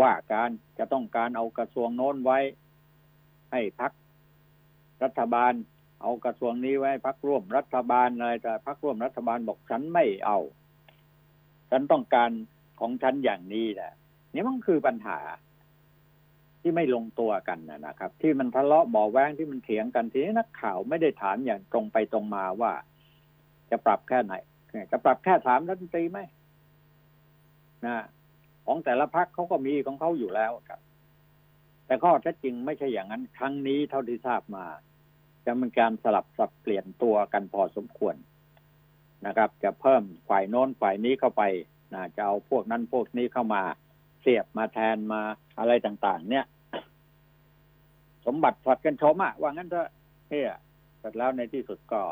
ว่าการจะต้องการเอากระทรวงโน้นไว้ ให้พัก รัฐบาล เอากระทรวงนี้ไว้พักร่วมรัฐบาลอะไรแต่พักร่วมรัฐบาลบอกฉันไม่เอา ฉันต้องการของฉันอย่างนี้แหละนี่มันคือปัญหา ที่ไม่ลงตัวกันนะครับ ที่มันทะเลาะบ่อแว้งที่มันเถียงกันทีนี้นักข่าวไม่ได้ถามอย่างตรงไปตรงมาว่า จะปรับแค่ไหนจะปรับแค่ถามรัฐมนตรีไหมนะของแต่ละพักเขาก็มีของเขาอยู่แล้วครับ แต่ข้อแท้จริงไม่ใช่อย่างนั้น ครั้งนี้เท่าที่ทราบมา จะมีการสลับสับเปลี่ยนตัวกันพอสมควรนะครับ จะเพิ่มฝ่ายโน้นฝ่ายนี้เข้าไปนะจะเอาพวกนั้นพวกนี้เข้ามาเสียบมาแทนมาอะไรต่าง ๆ เนี่ย สมบัติผัดกันชมอะว่างั้นเถอะเฮ้ยเสร็จแล้วในที่สุดก็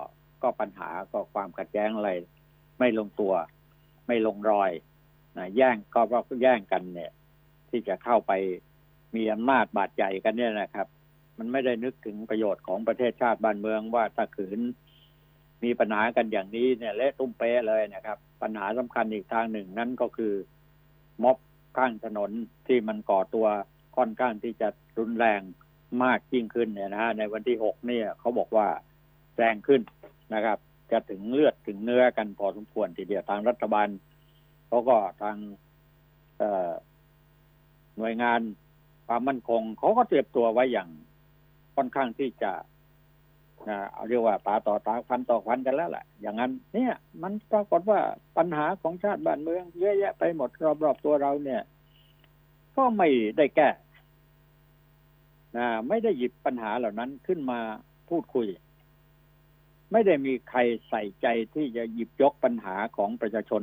ก็ปัญหาก็ความขัดแย้งอะไร ไม่ลงตัว ไม่ลงรอยนะแย่งก็เพราะแย่งกันเนี่ย ที่จะเข้าไปมีอำนาจบาดใหญ่กันเนี่ยนะครับ มันไม่ได้นึกถึงประโยชน์ของประเทศชาติบ้านเมืองว่าถ้าขืน มีปัญหากันอย่างนี้เนี่ยเละตุ้มเป๊ะเลยนะครับ ปัญหาสำคัญอีกทางหนึ่งนั่นก็คือ ม็อบข้างถนนที่มันก่อตัวค่อนข้างที่จะรุนแรงมากยิ่งขึ้นเนี่ยนะฮะในวันที่หกเนี่ยเขาบอกว่าแรงขึ้นนะครับ จะถึงเลือดถึงเนื้อกันพอสมควรทีเดียวทางรัฐบาลเขาก็ทางหน่วยงานความมั่นคงเขาก็เตรียมตัวไว้อย่าง ค่อนข้างที่จะนะเอาเรียกว่าตาต่อตาฟันต่อฟันกันแล้วแหละอย่างนั้น เนี่ย มันปรากฏว่าปัญหาของชาติบ้านเมือง เยอะแยะไปหมดรอบๆตัวเราเนี่ย ก็ไม่ได้แก้นะไม่ได้หยิบปัญหาเหล่านั้นขึ้นมาพูดคุย ไม่ได้มีใครใส่ใจที่จะหยิบยกปัญหาของประชาชน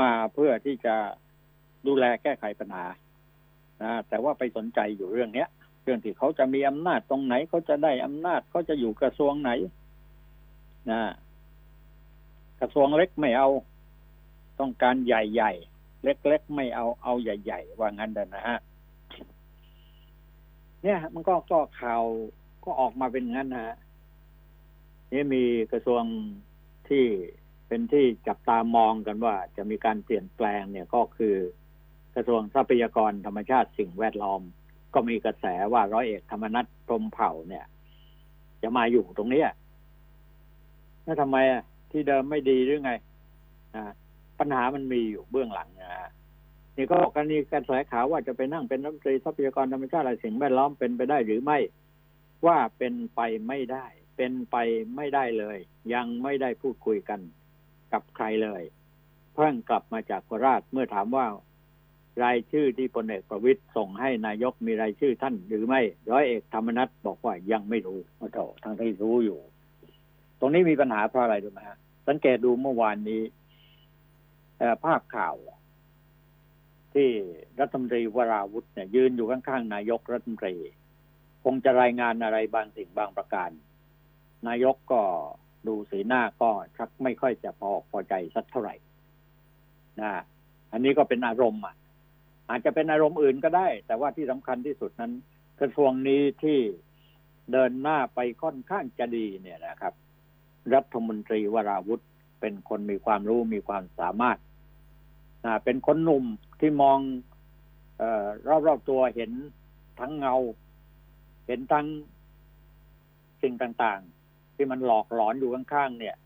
มาเพื่อที่จะดูแลแก้ไขปัญหานะแต่ว่าไปสนใจอยู่เรื่องเนี้ย รื่องที่เขาจะมีอำนาจตรงไหนเขาจะได้อำนาจเขาจะอยู่กระทรวงไหนนะกระทรวงเล็กไม่เอา ต้องการใหญ่ๆ เล็กๆไม่เอาเอาใหญ่ ๆ ว่างั้นเดินนะฮะเนี่ย มันก็ก็ข่าวก็ออกมาเป็นงั้นนะฮะนี่มีกระทรวงที่เป็นที่จับตามองกันว่า จะมีการเปลี่ยนแปลงเนี่ยก็คือกระทรวงทรัพยากรธรรมชาติสิ่งแวดล้อม ก็มีกระแสว่าร้อยเอกธรรมนัฐพรมเผ่าเนี่ย จะมาอยู่ตรงนี้แล้วทำไมอะที่เดิมไม่ดีหรือไงอปัญหามันมีอยู่เบื้องหลังนะฮะนี่ก็บอกกันนี่กระแสข่าวว่าจะไปนั่งเป็นรัฐมนตรีทรัพยากรธรรมชาติและสิ่งแวดล้อมเป็นไปได้หรือไม่ ว่าเป็นไปไม่ได้ เป็นไปไม่ได้เลย ยังไม่ได้พูดคุยกันกับใครเลย เพิ่งกลับมาจากโคราชเมื่อถามว่า รายชื่อที่พลเอกประวิตยส่งให้นายกมีรายชื่อท่านหรือไม่ร้อยเอกธรรมนัฐบอกว่ายังไม่รู้โอ้โหทั้งที่รู้อยู่ ตรงนี้มีปัญหาเพราะอะไรรู้ไหมฮะสังเกตดูเมื่อวานนี้ภาพข่าวที่รัฐมนตรีวราวุธเนี่ยยืนอยู่ข้างๆนายกรัฐมนตรี คงจะรายงานอะไรบางสิ่งบางประการ นายกก็ดูสีหน้าก็ชักไม่ค่อยจะพอพอใจสักเท่าไหร่นะอันนี้ก็เป็นอารมณ์อะ อาจจะเป็นอารมณ์อื่นก็ได้ แต่ว่าที่สำคัญที่สุดนั้น กระทรวงนี้ที่เดินหน้าไปค่อนข้างจะดีเนี่ยนะครับ รัฐมนตรีวราวุธเป็นคนมีความรู้มีความสามารถเป็นคนหนุ่มที่มองออรอบๆตัวเห็นทั้งเงา เห็นทั้งสิ่งต่างๆ ที่มันหลอกหลอนอยู่ข้างๆเนี่ย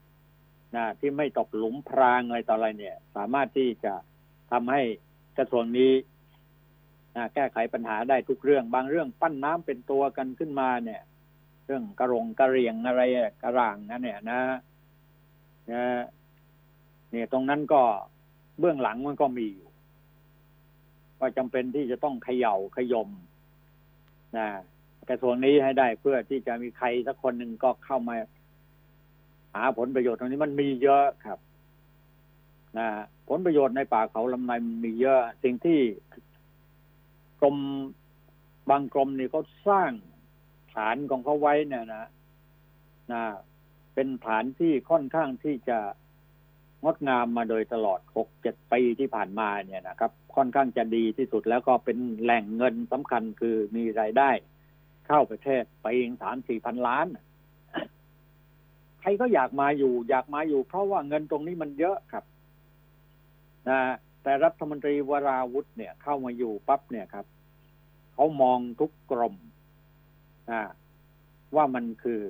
นะที่ไม่ตกหลุมพรางอะไรต่ออะไรเนี่ย สามารถที่จะทำให้กระทรวงนี้ แก้ไขปัญหาได้ทุกเรื่อง บางเรื่องปั้นน้ำเป็นตัวกันขึ้นมาเนี่ย เรื่องกระรงกระเรียงอะไรกระร่างนั่นเนี่ยนะนะเนี่ยตรงนั้นก็เบื้องหลังมันก็มีอยู่ว่าจำเป็นที่จะต้องเขย่าขยมนะกระทรวงนี้ให้ได้เพื่อที่จะมีใครสักคนหนึ่งก็เข้ามา หาผลประโยชน์ตรงนี้มันมีเยอะครับนะผลประโยชน์ในป่าเขาลำไยมันมีเยอะ สิ่งที่ รมบางกรมนี่เขาสร้างฐานของเขาไว้เนี่ยนะนะเป็นฐานที่ค่อนข้างที่จะงดงามมาโดยตลอดหกเจ็ดปีที่ผ่านมาเนี่ยนะครับ ค่อนข้างจะดีที่สุดแล้วก็เป็นแหล่งเงินสำคัญคือมีรายได้ เข้าประเทศไปเองสามสี่พันล้าน ใครก็อยากมาอยู่ อยากมาอยู่ เพราะว่าเงินตรงนี้มันเยอะครับนะแต่รัฐมนตรีวราวุธเนี่ย เข้ามาอยู่ปั๊บเนี่ยครับ เขามองทุกกรมนะว่ามันคือ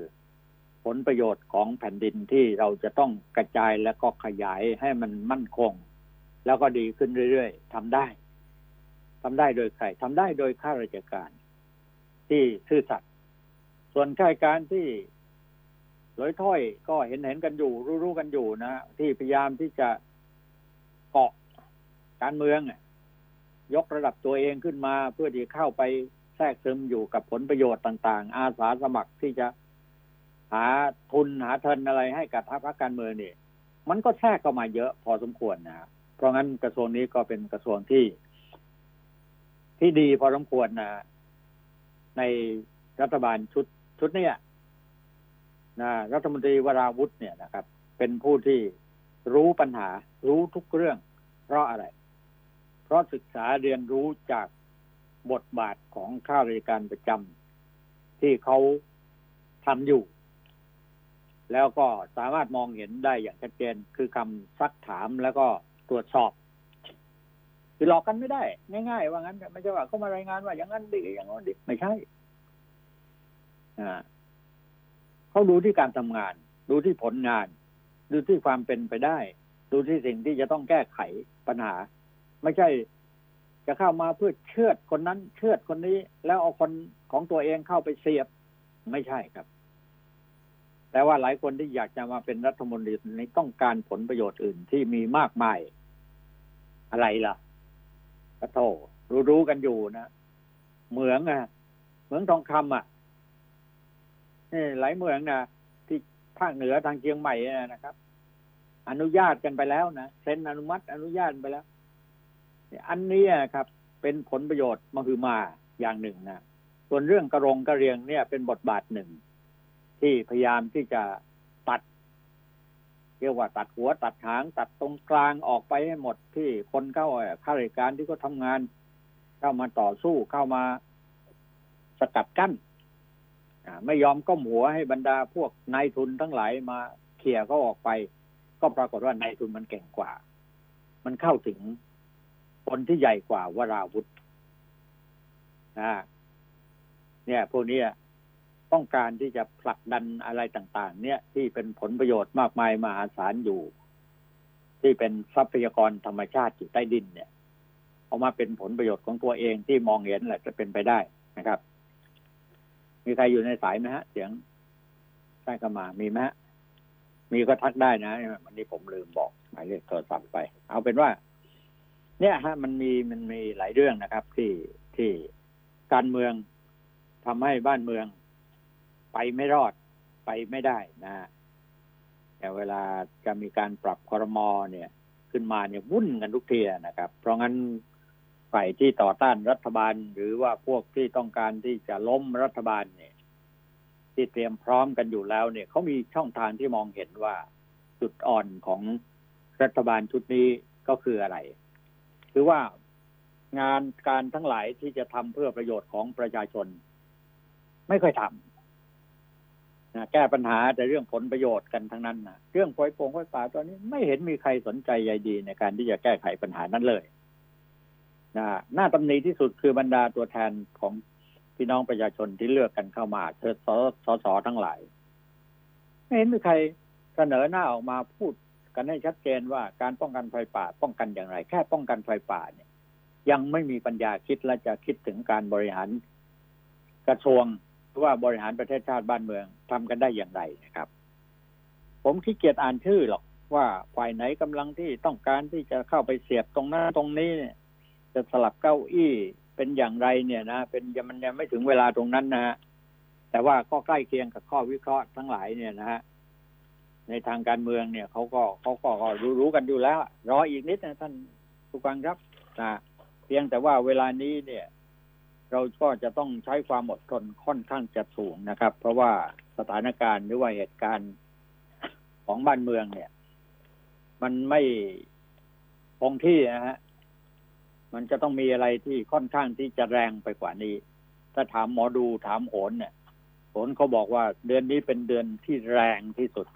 ผลประโยชน์ของแผ่นดินที่เราจะต้องกระจายและก็ขยายให้มันมั่นคง แล้วก็ดีขึ้นเรื่อยๆทำได้ทำได้โดยใครทำได้โดยข้าราชการ ที่ซื่อสัตย์ส่วนข้าราชการที่ลอยถ้อยก็เห็นเห็นกันอยู่ รู้ๆกันอยู่นะที่พยายามที่จะเกาะการเมือง ยกระดับตัวเองขึ้นมา เพื่อที่เข้าไปแทรกซึมอยู่กับผลประโยชน์ต่าง ๆ อาสาสมัครที่จะหาทุนหาเทินอะไรให้กับพรรคการเมืองนี่มันก็แทรกเข้ามาเยอะพอสมควรนะเพราะงั้นกระทรวงนี้ก็เป็นกระทรวงที่ ที่ดีพอสมควรนะในรัฐบาลชุดชุดนี้นะรัฐมนตรีวราวุธเนี่ยนะครับ เป็นผู้ที่รู้ปัญหารู้ทุกเรื่อง เพราะอะไร เพราะศึกษาเรียนรู้จากบทบาทของข้าราชการประจำที่เขาทำอยู่ แล้วก็สามารถมองเห็นได้อย่างชัดเจนคือคำซักถามแล้วก็ตรวจสอบคือหลอกกันไม่ได้ ง่ายๆว่างั้นไม่ใช่ว่าเขามารายงานว่าอย่างนั้นดีอย่างนั้นดีไม่ใช่อ่าเขาดูที่การทำงาน ดูที่ผลงาน ดูที่ความเป็นไปได้ ดูที่สิ่งที่จะต้องแก้ไขปัญหา ไม่ใช่ จะเข้ามาเพื่อเชือดคนนั้น เชือดคนนี้ แล้วเอาคนของตัวเองเข้าไปเสียบ ไม่ใช่ครับ แต่ว่าหลายคนที่อยากจะมาเป็นรัฐมนตรีนี้ต้องการผลประโยชน์อื่นที่มีมากมาย อะไรล่ะกระโถรู้ๆกันอยู่นะเหมืองอะเหมืองทองคำอะนี่หลายเหมืองนะที่ภาคเหนือทางเชียงใหม่นะครับ อนุญาตกันไปแล้วนะเซ็นอนุมัติ อนุญาตไปแล้ว อันนี้ครับเป็นผลประโยชน์มหึมาอย่างหนึ่งนะส่วนเรื่องกระรงกระเรียงเนี่ยเป็นบทบาทหนึ่ง ที่พยายามที่จะตัดเรียกว่าตัดหัวตัดหาง ตัดตรงกลางออกไปให้หมดที่คนเข้าข้าราชการที่เขาทำงาน เข้ามาต่อสู้เข้ามาสกัดกั้นไม่ยอมก้มหัวให้บรรดาพวกนายทุนทั้งหลายมาเขี่ยเขาออกไป ก็ปรากฏว่านายทุนมันเก่งกว่า มันเข้าถึง คนที่ใหญ่กว่าวราวุธนะเนี่ย พวกนี้ต้องการที่จะผลักดันอะไรต่าง ๆ เนี่ยที่เป็นผลประโยชน์มากมายมหาศาลอยู่ ที่เป็นทรัพยากรธรรมชาติอยู่ใต้ดินเนี่ยเอามาเป็นผลประโยชน์ของตัวเองที่มองเห็นแหละจะเป็นไปได้นะครับ มีใครอยู่ในสายไหมฮะ เสียงใช่ก็มามีไหมฮะมีก็ทักได้นะวันนี้ผมลืมบอกหมายเลขโทรศัพท์ไป เอาเป็นว่า เนี่ยฮะมันมีมันมีหลายเรื่องนะครับที่ที่การเมืองทำให้บ้านเมือง ไปไม่รอดไปไม่ได้นะแต่เวลาจะมีการปรับคอรมอเนี่ย ขึ้นมาเนี่ยวุ่นกันทุกทีนะครับ เพราะงั้นฝ่ายที่ต่อต้านรัฐบาล หรือว่าพวกที่ต้องการที่จะล้มรัฐบาลเนี่ย ที่เตรียมพร้อมกันอยู่แล้วเนี่ยเขามีช่องทางที่มองเห็นว่าจุดอ่อนของรัฐบาลชุดนี้ก็คืออะไร คือว่างานการทั้งหลายที่จะทำเพื่อประโยชน์ของประชาชน ไม่ค่อยทำนะแก้ปัญหาแต่เรื่องผลประโยชน์กันทั้งนั้นนะเรื่องไฟโป่งไฟป่าตอนนี้ไม่เห็นมีใครสนใจใยดีในการที่จะแก้ไขปัญหานั้นเลยนะหน้าตำหนิที่สุดคือบรรดาตัวแทนของพี่น้องประชาชนที่เลือกกันเข้ามาเธอสสสทั้งหลาย ไม่เห็นมีใครเสนอหน้าออกมาพูด กันให้ชัดเจนว่าการป้องกันไฟป่าป้องกันอย่างไร แค่ป้องกันไฟป่าเนี่ย ยังไม่มีปัญญาคิดและจะคิดถึงการบริหารกระทรวงหรือว่าบริหารประเทศชาติบ้านเมืองทำกันได้อย่างไรนะครับ ผมขี้เกียจอ่านชื่อหรอกว่าฝ่ายไหนกำลังที่ต้องการที่จะเข้าไปเสียบตรงนั้นตรงนี้เนี่ย จะสลับเก้าอี้เป็นอย่างไรเนี่ยนะเป็นยังมันยังไม่ถึงเวลาตรงนั้นนะฮะแต่ว่าก็ใกล้เคียงกับข้อวิเคราะห์ทั้งหลายเนี่ยนะฮะ ในทางการเมืองเนี่ยเขาก็เขาก็รู้รู้กันอยู่แล้วรออีกนิดนะท่านผู้ฟังครับนะเพียงแต่ว่าเวลานี้เนี่ย เราก็จะต้องใช้ความอดทนค่อนข้างจะสูงนะครับ เพราะว่าสถานการณ์หรือว่าเหตุการณ์ของบ้านเมืองเนี่ย มันไม่คงที่นะฮะมันจะต้องมีอะไรที่ค่อนข้างที่จะแรงไปกว่านี้ ถ้าถามหมอดูถามโหนเนี่ยโหนเขาบอกว่าเดือนนี้เป็นเดือนที่แรงที่สุด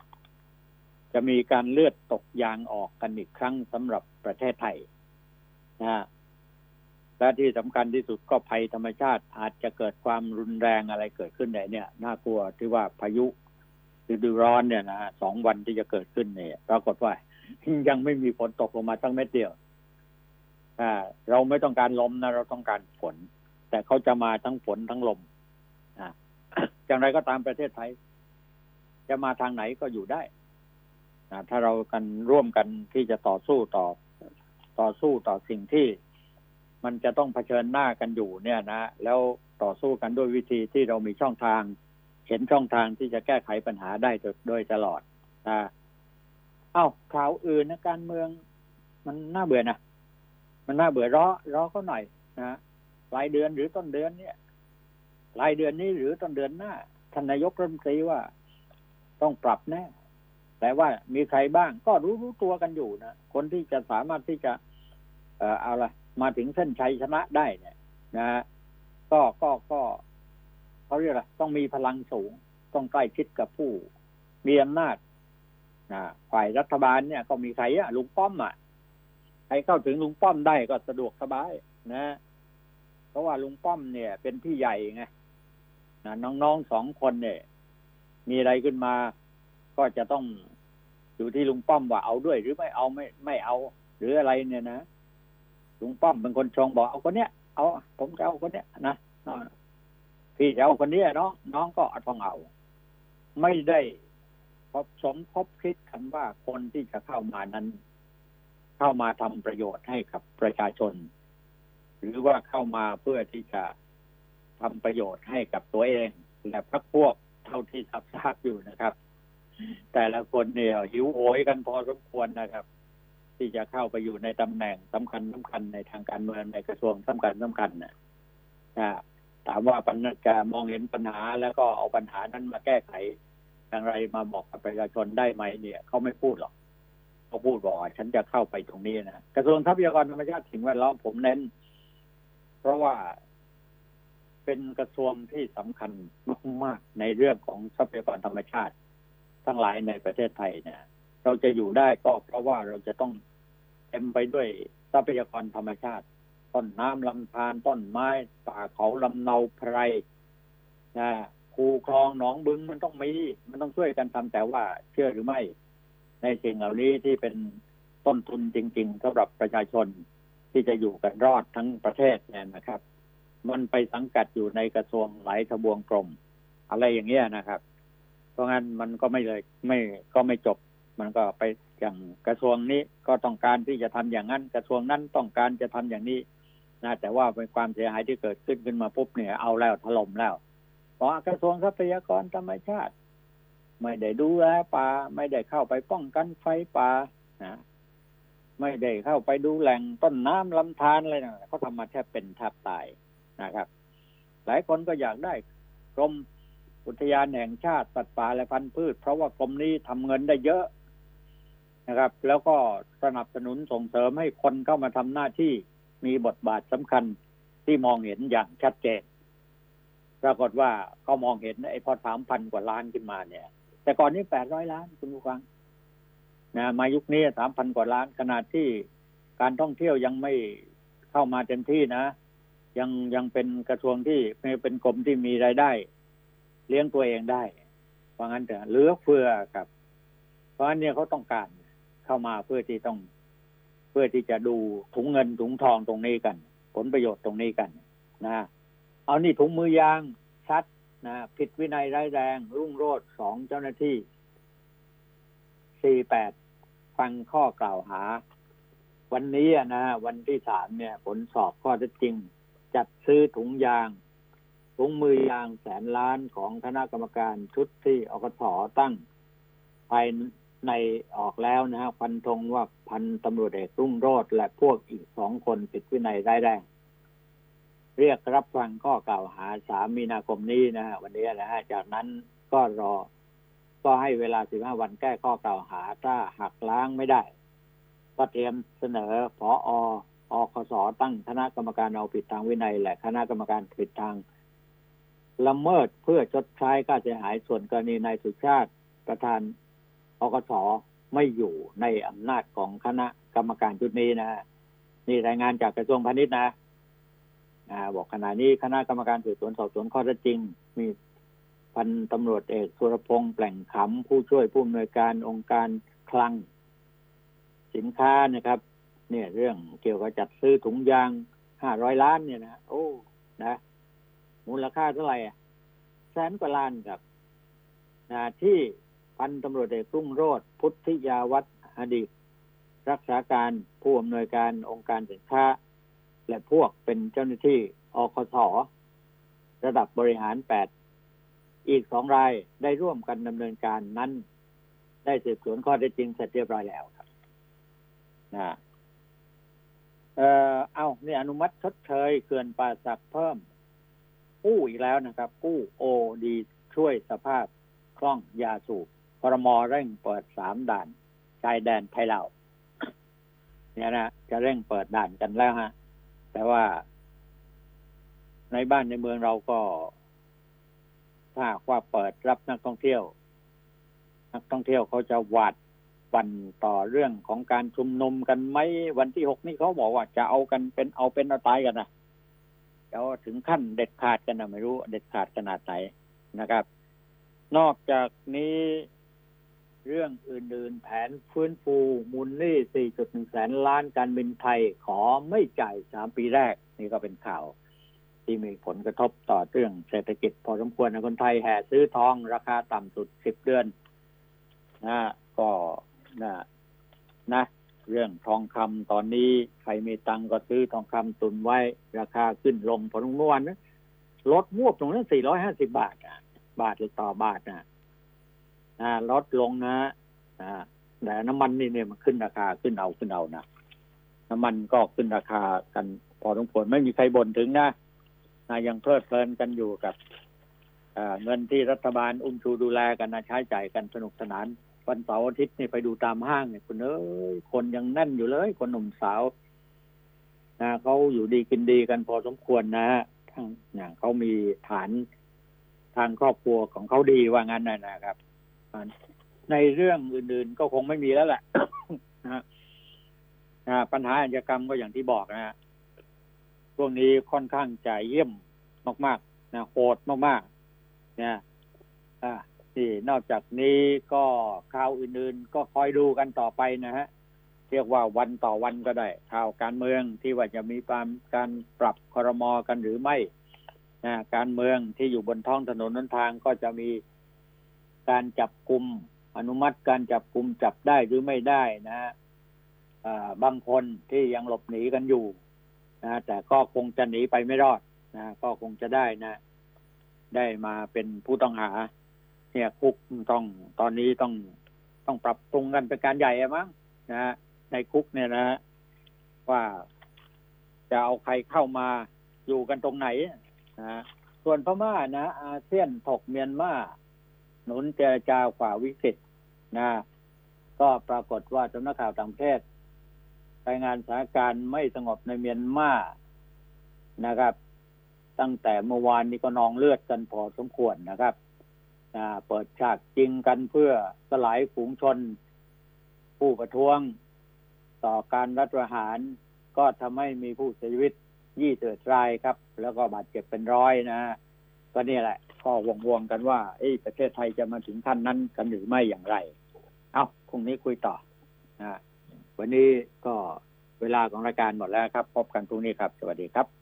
จะมีการเลือดตกยางออกกันอีกครั้งสำหรับประเทศไทยนะและที่สำคัญที่สุดก็ภัยธรรมชาติอาจจะเกิดความรุนแรงอะไรเกิดขึ้นได้เนี่ยน่ากลัวที่ว่าพายุฤดูร้อนเนี่ยนะสองวันที่จะเกิดขึ้นเนี่ยปรากฏว่ายังไม่มีฝนตกลงมาตั้งเม็ดเดียวเราไม่ต้องการลมนะเราต้องการฝน แต่เขาจะมาทั้งฝนทั้งลมอย่างไรก็ตามประเทศไทย จะมาทางไหนก็อยู่ได้ ถ้าเรากันร่วมกันที่จะต่อสู้ต่อต่อสู้ต่อสิ่งที่ มันจะต้องเผชิญหน้ากันอยู่เนี่ยนะ แล้วต่อสู้กันด้วยวิธีที่เรามีช่องทาง เห็นช่องทางที่จะแก้ไขปัญหาได้โดยตลอดนะเอ้าข่าวอื่นนะการเมือง มันน่าเบื่อนะมันน่าเบื่อรอรอเขาหน่อยนะปลายเดือนหรือต้นเดือนเนี่ยปลายเดือนนี้หรือต้นเดือนหน้าท่านนายกรัฐมนตรีว่า ต้องปรับแน่ แต่ว่ามีใครบ้างก็รู้รู้ตัวกันอยู่นะคนที่จะสามารถที่จะเอ่อเอาละมาถึงเส้นชัยชนะได้เนี่ย นะฮะก็ก็ก็เขาเรียกอะไรต้องมีพลังสูง ต้องใกล้ชิดกับผู้มีอำนาจนะฝ่ายรัฐบาลเนี่ย ก็มีใครอะลุงป้อมอะใครเข้าถึงลุงป้อมได้ก็สะดวกสบายนะเพราะว่าลุงป้อมเนี่ย เป็นพี่ใหญ่ไงนะน้องๆสองคนเนี่ย มีอะไรขึ้นมา ก็จะต้องอยู่ที่ลุงป้อมว่าเอาด้วย หรือไม่เอาไม่ไม่เอา หรืออะไรเนี่ยนะลุงป้อมเป็นคนชงบอกเอาคนเนี้ยเอาผมจะเอาคนเนี้ยนะพี่จะเอาคนนี้น้องน้องก็ต้องเอา ไม่ได้พบสมคบคิดกันว่าคนที่จะเข้ามานั้น เข้ามาทำประโยชน์ให้กับประชาชน หรือว่าเข้ามาเพื่อที่จะทำประโยชน์ให้กับตัวเอง และพรรคพวกเท่าที่ทราบอยู่นะครับ แต่ละคนเนี่ย หิวโหยกันพอสมควรนะครับ ที่จะเข้าไปอยู่ในตำแหน่งสำคัญสำคัญในทางการเมืองในกระทรวงสำคัญสำคัญนะถามว่าปัญหาการมองเห็นปัญหาแล้วก็เอาปัญหานั้นมาแก้ไขอย่างไรมาบอกกับประชาชนได้ไหมเนี่ยเขาไม่พูดหรอกเขาพูดบอกฉันจะเข้าไปตรงนี้นะกระทรวงทรัพยากรธรรมชาติสิ่งแวดล้อมผมเน้น เพราะว่าเป็นกระทรวงที่สำคัญมากๆในเรื่องของทรัพยากรธรรมชาติ ทั้งหลายในประเทศไทยเนี่ย เราจะอยู่ได้ก็เพราะว่าเราจะต้องเต็มไปด้วยทรัพยากรธรรมชาติ ต้นน้ำลำธารต้นไม้ป่าเขาลำเนาไพรนะคูคลองหนองบึงมันต้องมี มันต้องช่วยกันทำแต่ว่าเชื่อหรือไม่ ในสิ่งเหล่านี้ที่เป็นต้นทุนจริงๆสำหรับประชาชนที่จะอยู่กันรอดทั้งประเทศเนี่ยนะครับ มันไปสังกัดอยู่ในกระทรวงหลายทบวงกรม อะไรอย่างเงี้ยนะครับ ราะงั้นมันก็ไม่เลยไม่ก็ไม่จบ มันก็ไปอย่างกระทรวงนี้ก็ต้องการที่จะทำอย่างนั้น กระทรวงนั้นต้องการจะทำอย่างนี้นะแต่ว่าเป็นความเสียหายที่เกิดขึ้นขึ้นมาปุ๊บเนี่ยเอาแล้วถล่มแล้วเพราะกระทรวงทรัพยากรธรรมชาติ ไม่ได้ดูแลป่า ไม่ได้เข้าไปป้องกันไฟป่านะไม่ได้เข้าไปดูแหล่งต้นน้ำลำธารอะไรนะเขาทำมาแทบเป็นแทบตายนะครับ หลายคนก็อยากได้กรม อุทยานแห่งชาติสัตว์ป่าและพันธุ์พืช เพราะว่ากรมนี้ทำเงินได้เยอะนะครับ แล้วก็สนับสนุนส่งเสริมให้คนเข้ามาทำหน้าที่มีบทบาทสำคัญที่มองเห็นอย่างชัดเจนปรากฏว่าเขามองเห็นไอ้พอสามพันกว่าล้านขึ้นมาเนี่ย แต่ก่อนนี้แปดร้อยล้านคุณผู้ฟังนะมายุคนี้สามพันกว่าล้านขนาดที่การท่องเที่ยวยังไม่เข้ามาเต็มที่นะ ยังยังเป็นกระทรวงที่เป็นกรมที่มีรายได้ เลี้ยงตัวเองได้เพราะงั้นแต่เหลือเฟือครับ เพราะงั้นเนี่ยเขาต้องการเข้ามาเพื่อที่ต้องเพื่อที่จะดูถุงเงินถุงทองตรงนี้กัน ผลประโยชน์ตรงนี้กัน นะเอานี่ถุงมือยางชัดนะผิดวินัยร้ายแรง รุ่งโรดสองเจ้าหน้าที่สี่แปดฟังข้อกล่าวหา วันนี้นะวันที่สามเนี่ย ผลสอบข้อเท็จจริง จัดซื้อถุงยาง ถุงมือยางแสนล้านของคณะกรรมการชุดที่อกสตั้ง ภายในออกแล้วนะฮะพันธงว่าพันตำรวจเอกรุ่งโรดและพวกอีกสองคนผิดวินัยร้ายแรงเรียกรับฟังข้อกล่าวหาสามมีนาคมนี้นะฮะวันนี้นะฮะจากนั้นก็รอ ก็ให้เวลาสิบห้าวันแก้ข้อกล่าวหาถ้าหักล้างไม่ได้ ก็เตรียมเสนอพออคสตั้งคณะกรรมการเอาผิดทางวินัย และคณะกรรมการผิดทาง ละเมิดเพื่อชดใช้ค่าเสียหายส่วนกรณีนายสุชาติประธานอกสไม่อยู่ในอำนาจของคณะกรรมการชุดนี้นะนี่รายงานจากกระทรวงพาณิชย์นะบอกขณะนี้คณะกรรมการสืบสวนสอบสวนข้อเท็จจริง มีพันตำรวจเอกสุรพงษ์แปล่งขำผู้ช่วยผู้อำนวยการองค์การคลัง สินค้านะครับ เนี่ยเรื่องเกี่ยวกับจัดซื้อถุงยางห้าร้อยล้านเนี่ยนะโอ้นะ มูลค่าเท่าไหร่แสนกว่าล้านครับนะที่พันตำรวจเอกรุ่งโรธพุทธิยาวัฒน์อดีต รักษาการผู้อำนวยการองค์การสินค้า และพวกเป็นเจ้าหน้าที่อคสระดับบริหารแปดอีกสองรายได้ร่วมกันดำเนินการนั้น ได้สืบสวนข้อเท็จจริงเสร็จเรียบร้อยแล้วครับนะเออเอานี่อนุมัติชดเชยเขื่อนป่าสักเพิ่ม กู้อีกแล้วนะครับ กู้โอดีช่วยสภาพคล่องยาสูบพรมเร่งเปิดสามด่านชายแดนไทยเราเนี่ยนะจะเร่งเปิดด่านกันแล้วฮะ แต่ว่า ในบ้านในเมืองเราก็ ถ้าว่าเปิดรับนักท่องเที่ยว นักท่องเที่ยวเขาจะหวาดปั่นต่อเรื่องของการชุมนุมกันไหมวันที่หกนี่เขาบอกว่าจะเอากันเป็นเอาเป็นเอาตายกันนะ จะถึงขั้นเด็ดขาดกันนะไม่รู้ เด็ดขาดขนาดไหนนะครับ นอกจากนี้เรื่องอื่น ๆ แผนฟื้นฟูมูลนี้4.1 แสนล้านการบินไทยขอไม่จ่าย 3 ปีแรก นี่ก็เป็นข่าว ที่มีผลกระทบต่อเรื่องเศรษฐกิจ พอสมควรนะคนไทยแห่ซื้อทองราคาต่ำสุด 10 เดือนนะก็นะนะ เรื่องทองคำตอนนี้ใครมีตังก็ซื้อทองคำตุนไว้ ราคาขึ้นลงพอสมควรนะลดมวบตรงนั้น450บาทอะ บาทหรือต่อบาทนะลดลงนะแต่น้ำมันนี่เนี่ยมันขึ้นราคาขึ้นเอาขึ้นเอานะน้ำมันก็ขึ้นราคากันพอสมควรไม่มีใครบ่นถึงนะนะยังเพลิดเพลินกันอยู่กับเงินที่รัฐบาลอุ้มชูดูแลกันนะใช้จ่ายกันสนุกสนาน วันเสาร์อาทิตย์นี่ไปดูตามห้างเนี่ยคุณเอ้ยคนยังแน่นอยู่เลย คนหนุ่มสาวนะเขาอยู่ดีกินดีกันพอสมควรนะทั้งอย่างเขามีฐานทางครอบครัวของเขาดีว่างั้นนะนะครับ ในเรื่องอื่นๆก็คงไม่มีแล้วแหละนะปัญหาอาชญากรรมก็อย่างที่บอกนะฮะช่วงนี้ค่อนข้างจเยี่ยมมากๆนะโหดมากๆ เนี่ยอ่า ที่นอกจากนี้ก็ข่าวอื่นๆ ก็คอยดูกันต่อไปนะฮะ เรียกว่าวันต่อวันก็ได้ ข่าวการเมืองที่ว่าจะมีการการปรับคอรมอกันหรือไม่นะการเมืองที่อยู่บนท้องถนนนั้นทางก็จะมีการจับกลุ่มอนุมัติการจับกลุ่มจับได้หรือไม่ได้นะบางคนที่ยังหลบหนีกันอยู่นะแต่ก็คงจะหนีไปไม่รอดนะก็คงจะได้นะ ได้มาเป็นผู้ต้องหา เนี่ยคุกต้องตอนนี้ต้องต้องปรับปรุงกันเป็นการใหญ่มั้งนะในคุกเนี่ยนะว่าจะเอาใครเข้ามาอยู่กันตรงไหนนะส่วนพม่านะอาเซียนถกเมียนมาหนุนเจรจาฝ่าวิกฤตนะ ก็ปรากฏว่าสำนักข่าวต่างประเทศรายงานสถานการณ์ไม่สงบในเมียนมานะครับ ตั้งแต่เมื่อวานนี้ก็นองเลือดกันพอสมควรนะครับ เปิดฉากจริงกันเพื่อสลายฝูงชน ผู้ประท้วง ต่อการรัฐประหารก็ทำให้มีผู้เสียชีวิตยี่สิบรายครับ แล้วก็บาดเจ็บเป็นร้อยนะก็นี่แหละก็วงๆกันว่าเอ้ประเทศไทยจะมาถึงขั้นนั้นกันหรือไม่อย่างไร เอาพรุ่งนี้คุยต่อนะวันนี้ก็เวลาของรายการหมดแล้วครับ พบกันพรุ่งนี้ครับ สวัสดีครับ